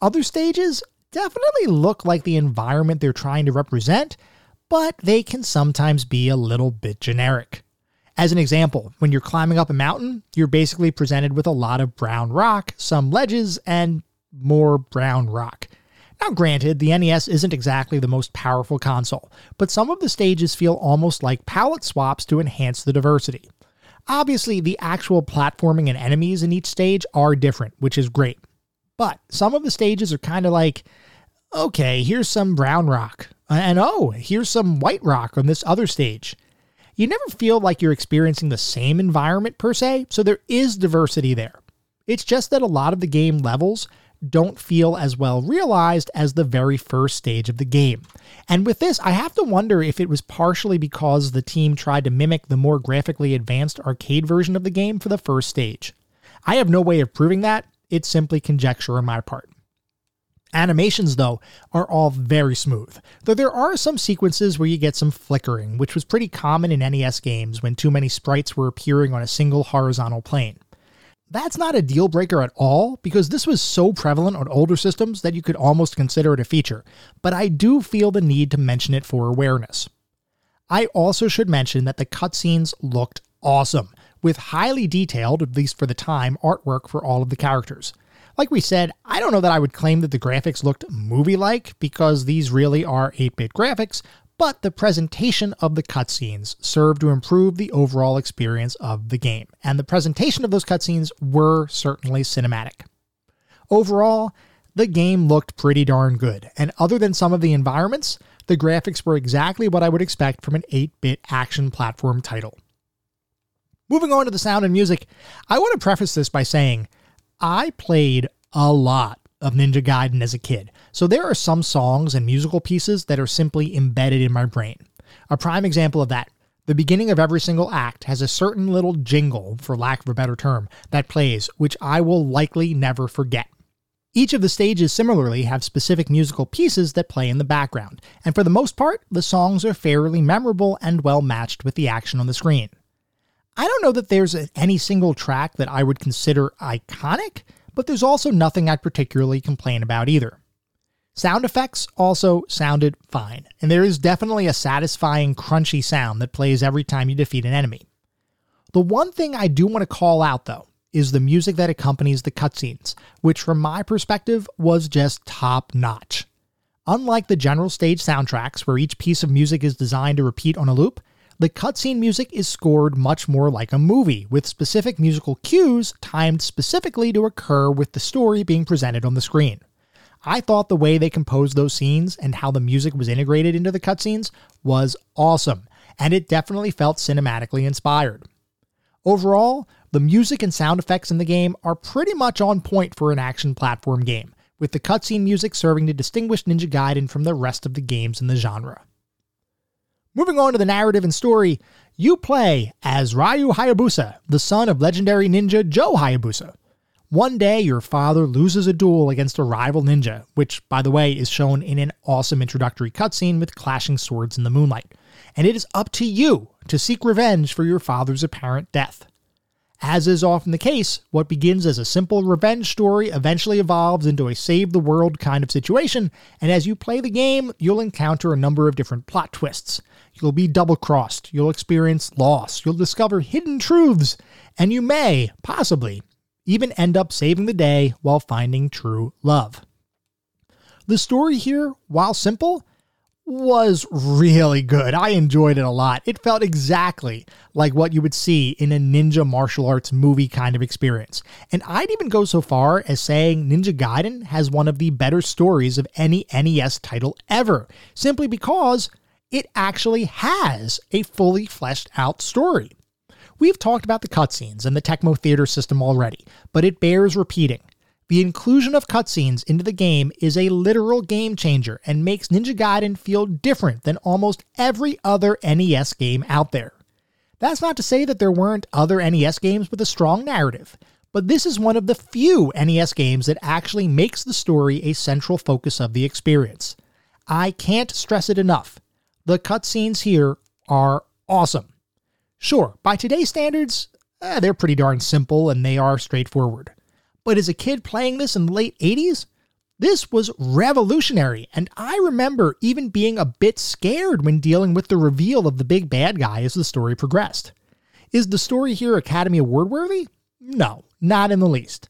Other stages definitely look like the environment they're trying to represent, but they can sometimes be a little bit generic. As an example, when you're climbing up a mountain, you're basically presented with a lot of brown rock, some ledges, and more brown rock. Now, granted, the NES isn't exactly the most powerful console, but some of the stages feel almost like palette swaps to enhance the diversity. Obviously, the actual platforming and enemies in each stage are different, which is great. But some of the stages are kind of like okay, here's some brown rock. And oh, here's some white rock on this other stage. You never feel like you're experiencing the same environment per se, so there is diversity there. It's just that a lot of the game levels don't feel as well realized as the very first stage of the game. And with this, I have to wonder if it was partially because the team tried to mimic the more graphically advanced arcade version of the game for the first stage. I have no way of proving that, it's simply conjecture on my part. Animations, though, are all very smooth, though there are some sequences where you get some flickering, which was pretty common in NES games when too many sprites were appearing on a single horizontal plane. That's not a deal breaker at all, because this was so prevalent on older systems that you could almost consider it a feature, but I do feel the need to mention it for awareness. I also should mention that the cutscenes looked awesome, with highly detailed, at least for the time, artwork for all of the characters. Like we said, I don't know that I would claim that the graphics looked movie like because these really are 8 bit graphics, but the presentation of the cutscenes served to improve the overall experience of the game, and the presentation of those cutscenes were certainly cinematic. Overall, the game looked pretty darn good, and other than some of the environments, the graphics were exactly what I would expect from an 8 bit action platform title. Moving on to the sound and music, I want to preface this by saying I played a lot of Ninja Gaiden as a kid, so there are some songs and musical pieces that are simply embedded in my brain. A prime example of that the beginning of every single act has a certain little jingle, for lack of a better term, that plays, which I will likely never forget. Each of the stages similarly have specific musical pieces that play in the background, and for the most part, the songs are fairly memorable and well matched with the action on the screen. I don't know that there's any single track that I would consider iconic, but there's also nothing I'd particularly complain about either. Sound effects also sounded fine, and there is definitely a satisfying crunchy sound that plays every time you defeat an enemy. The one thing I do want to call out, though, is the music that accompanies the cutscenes, which from my perspective was just top notch. Unlike the general stage soundtracks, where each piece of music is designed to repeat on a loop, the cutscene music is scored much more like a movie, with specific musical cues timed specifically to occur with the story being presented on the screen. I thought the way they composed those scenes and how the music was integrated into the cutscenes was awesome, and it definitely felt cinematically inspired. Overall, the music and sound effects in the game are pretty much on point for an action platform game, with the cutscene music serving to distinguish Ninja Gaiden from the rest of the games in the genre. Moving on to the narrative and story, you play as Ryu Hayabusa, the son of legendary ninja Joe Hayabusa. One day, your father loses a duel against a rival ninja, which, by the way, is shown in an awesome introductory cutscene with clashing swords in the moonlight. And it is up to you to seek revenge for your father's apparent death. As is often the case, what begins as a simple revenge story eventually evolves into a save the world kind of situation, and as you play the game, you'll encounter a number of different plot twists. You'll be double crossed, you'll experience loss, you'll discover hidden truths, and you may, possibly, even end up saving the day while finding true love. The story here, while simple, was really good. I enjoyed it a lot. It felt exactly like what you would see in a ninja martial arts movie kind of experience. And I'd even go so far as saying Ninja Gaiden has one of the better stories of any NES title ever, simply because it actually has a fully fleshed out story. We've talked about the cutscenes and the Tecmo Theater system already, but it bears repeating. The inclusion of cutscenes into the game is a literal game changer and makes Ninja Gaiden feel different than almost every other NES game out there. That's not to say that there weren't other NES games with a strong narrative, but this is one of the few NES games that actually makes the story a central focus of the experience. I can't stress it enough. The cutscenes here are awesome. Sure, by today's standards, eh, they're pretty darn simple and they are straightforward. But as a kid playing this in the late 80s, this was revolutionary, and I remember even being a bit scared when dealing with the reveal of the big bad guy as the story progressed. Is the story here Academy Award worthy? No, not in the least.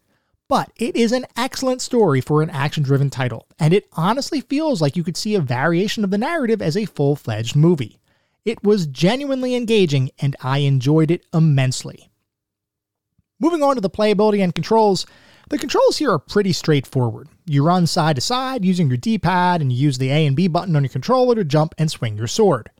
But it is an excellent story for an action driven title, and it honestly feels like you could see a variation of the narrative as a full fledged movie. It was genuinely engaging, and I enjoyed it immensely. Moving on to the playability and controls, the controls here are pretty straightforward. You run side to side using your D pad, and you use the A and B button on your controller to jump and swing your sword.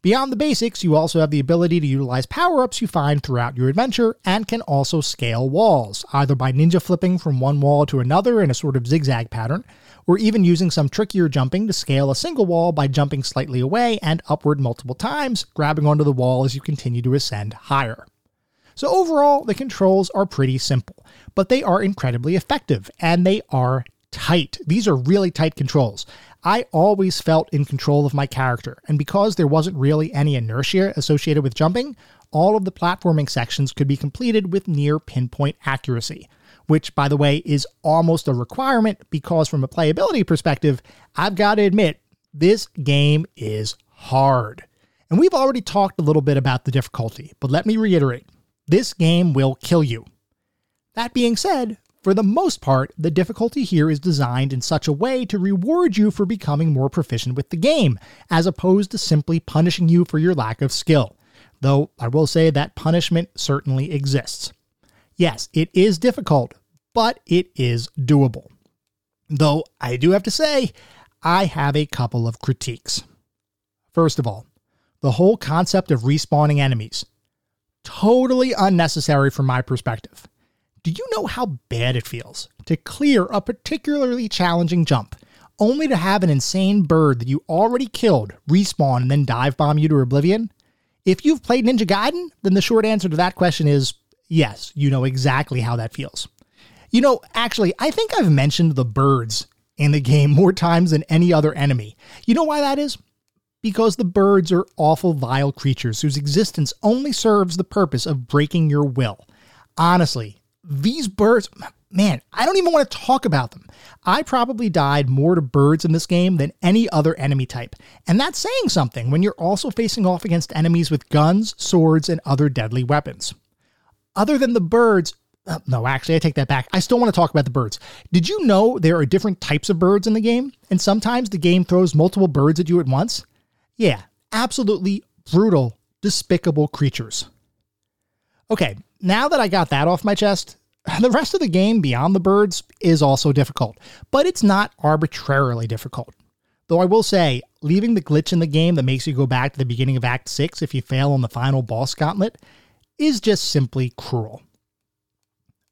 Beyond the basics, you also have the ability to utilize power ups you find throughout your adventure and can also scale walls, either by ninja flipping from one wall to another in a sort of zigzag pattern, or even using some trickier jumping to scale a single wall by jumping slightly away and upward multiple times, grabbing onto the wall as you continue to ascend higher. So, overall, the controls are pretty simple, but they are incredibly effective and they are tight. These are really tight controls. I always felt in control of my character, and because there wasn't really any inertia associated with jumping, all of the platforming sections could be completed with near pinpoint accuracy which, by the way, is almost a requirement because, from a playability perspective, I've got to admit, this game is hard. And we've already talked a little bit about the difficulty, but let me reiterate this game will kill you. That being said, for the most part, the difficulty here is designed in such a way to reward you for becoming more proficient with the game, as opposed to simply punishing you for your lack of skill. Though I will say that punishment certainly exists. Yes, it is difficult, but it is doable. Though I do have to say, I have a couple of critiques. First of all, the whole concept of respawning enemies. Totally unnecessary from my perspective. Do you know how bad it feels to clear a particularly challenging jump, only to have an insane bird that you already killed respawn and then dive bomb you to oblivion? If you've played Ninja Gaiden, then the short answer to that question is yes, you know exactly how that feels. You know, actually, I think I've mentioned the birds in the game more times than any other enemy. You know why that is? Because the birds are awful, vile creatures whose existence only serves the purpose of breaking your will. Honestly, these birds, man, I don't even want to talk about them. I probably died more to birds in this game than any other enemy type. And that's saying something when you're also facing off against enemies with guns, swords, and other deadly weapons other than the birds, uh, no, actually, I take that back. I still want to talk about the birds. Did you know there are different types of birds in the game? And sometimes the game throws multiple birds at you at once? Yeah, absolutely brutal, despicable creatures. Okay, now that I got that off my chest, the rest of the game beyond the birds is also difficult, but it's not arbitrarily difficult. Though I will say, leaving the glitch in the game that makes you go back to the beginning of Act 6 if you fail on the final boss gauntlet is just simply cruel.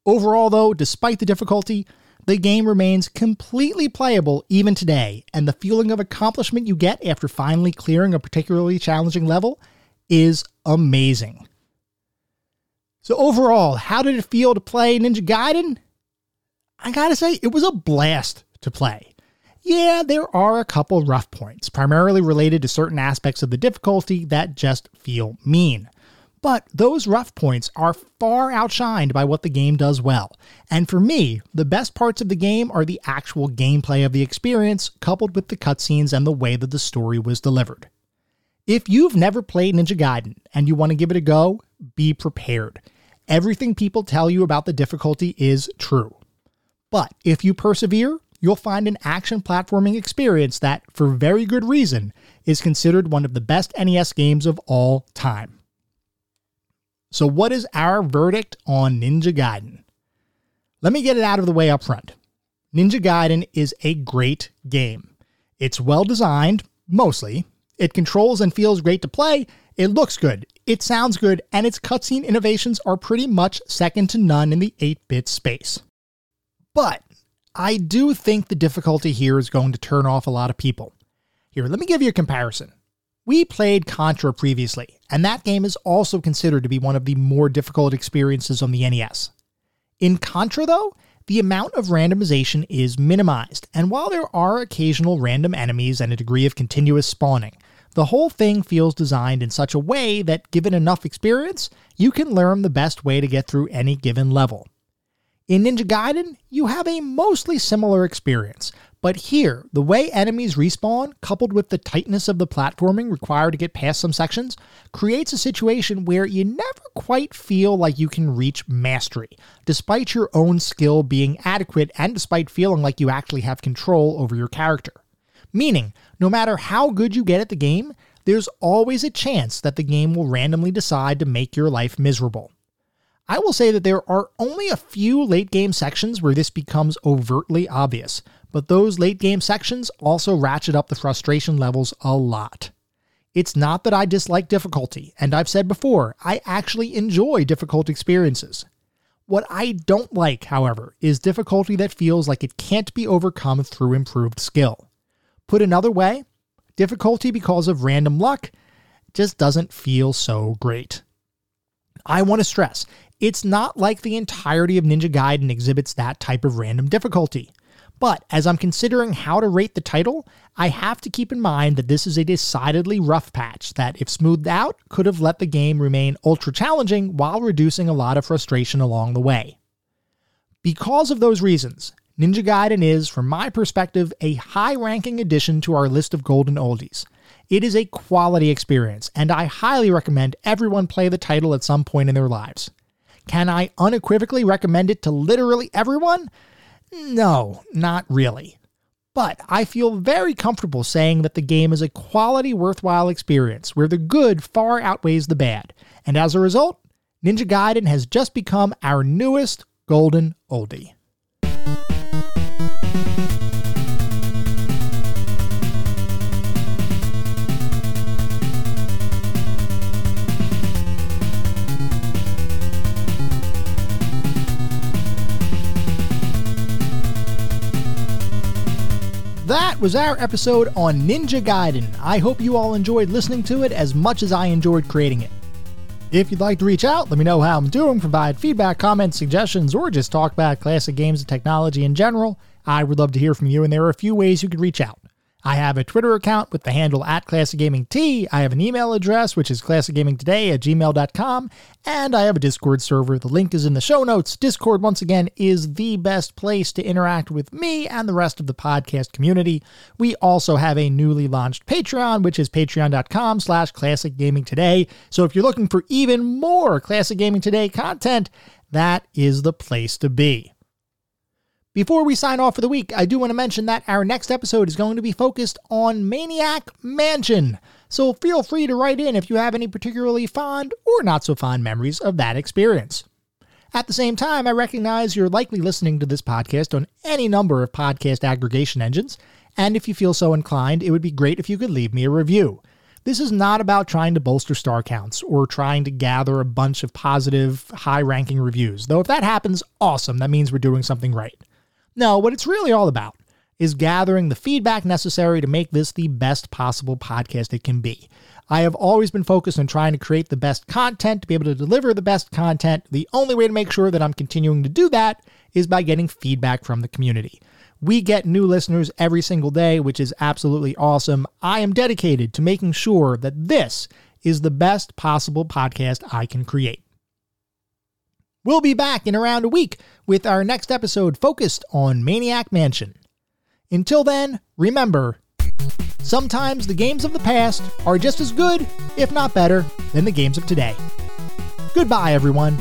Overall, though, despite the difficulty, the game remains completely playable even today, and the feeling of accomplishment you get after finally clearing a particularly challenging level is amazing. So, overall, how did it feel to play Ninja Gaiden? I gotta say, it was a blast to play. Yeah, there are a couple rough points, primarily related to certain aspects of the difficulty that just feel mean. But those rough points are far outshined by what the game does well. And for me, the best parts of the game are the actual gameplay of the experience, coupled with the cutscenes and the way that the story was delivered. If you've never played Ninja Gaiden and you want to give it a go, be prepared. Everything people tell you about the difficulty is true. But if you persevere, you'll find an action platforming experience that, for very good reason, is considered one of the best NES games of all time. So, what is our verdict on Ninja Gaiden? Let me get it out of the way up front. Ninja Gaiden is a great game. It's well designed, mostly. It controls and feels great to play, it looks good, it sounds good, and its cutscene innovations are pretty much second to none in the 8 bit space. But I do think the difficulty here is going to turn off a lot of people. Here, let me give you a comparison. We played Contra previously, and that game is also considered to be one of the more difficult experiences on the NES. In Contra, though, the amount of randomization is minimized, and while there are occasional random enemies and a degree of continuous spawning, the whole thing feels designed in such a way that, given enough experience, you can learn the best way to get through any given level. In Ninja Gaiden, you have a mostly similar experience, but here, the way enemies respawn, coupled with the tightness of the platforming required to get past some sections, creates a situation where you never quite feel like you can reach mastery, despite your own skill being adequate and despite feeling like you actually have control over your character. Meaning, no matter how good you get at the game, there's always a chance that the game will randomly decide to make your life miserable. I will say that there are only a few late game sections where this becomes overtly obvious, but those late game sections also ratchet up the frustration levels a lot. It's not that I dislike difficulty, and I've said before, I actually enjoy difficult experiences. What I don't like, however, is difficulty that feels like it can't be overcome through improved skill. Put another way, difficulty because of random luck just doesn't feel so great. I want to stress, it's not like the entirety of Ninja Gaiden exhibits that type of random difficulty. But as I'm considering how to rate the title, I have to keep in mind that this is a decidedly rough patch that, if smoothed out, could have let the game remain ultra challenging while reducing a lot of frustration along the way. Because of those reasons, Ninja Gaiden is, from my perspective, a high ranking addition to our list of golden oldies. It is a quality experience, and I highly recommend everyone play the title at some point in their lives. Can I unequivocally recommend it to literally everyone? No, not really. But I feel very comfortable saying that the game is a quality, worthwhile experience where the good far outweighs the bad. And as a result, Ninja Gaiden has just become our newest golden oldie. That was our episode on Ninja Gaiden. I hope you all enjoyed listening to it as much as I enjoyed creating it. If you'd like to reach out, let me know how I'm doing, provide feedback, comments, suggestions, or just talk about classic games and technology in general. I would love to hear from you, and there are a few ways you could reach out. I have a Twitter account with the handle at ClassicGamingT. I have an email address, which is classicgamingtoday at gmail.com. And I have a Discord server. The link is in the show notes. Discord, once again, is the best place to interact with me and the rest of the podcast community. We also have a newly launched Patreon, which is patreon.com slash classicgamingtoday. So if you're looking for even more Classic Gaming Today content, that is the place to be. Before we sign off for the week, I do want to mention that our next episode is going to be focused on Maniac Mansion. So feel free to write in if you have any particularly fond or not so fond memories of that experience. At the same time, I recognize you're likely listening to this podcast on any number of podcast aggregation engines, and if you feel so inclined, it would be great if you could leave me a review. This is not about trying to bolster star counts or trying to gather a bunch of positive, high ranking reviews, though if that happens, awesome, that means we're doing something right. No, what it's really all about is gathering the feedback necessary to make this the best possible podcast it can be. I have always been focused on trying to create the best content, to be able to deliver the best content. The only way to make sure that I'm continuing to do that is by getting feedback from the community. We get new listeners every single day, which is absolutely awesome. I am dedicated to making sure that this is the best possible podcast I can create. We'll be back in around a week with our next episode focused on Maniac Mansion. Until then, remember sometimes the games of the past are just as good, if not better, than the games of today. Goodbye, everyone.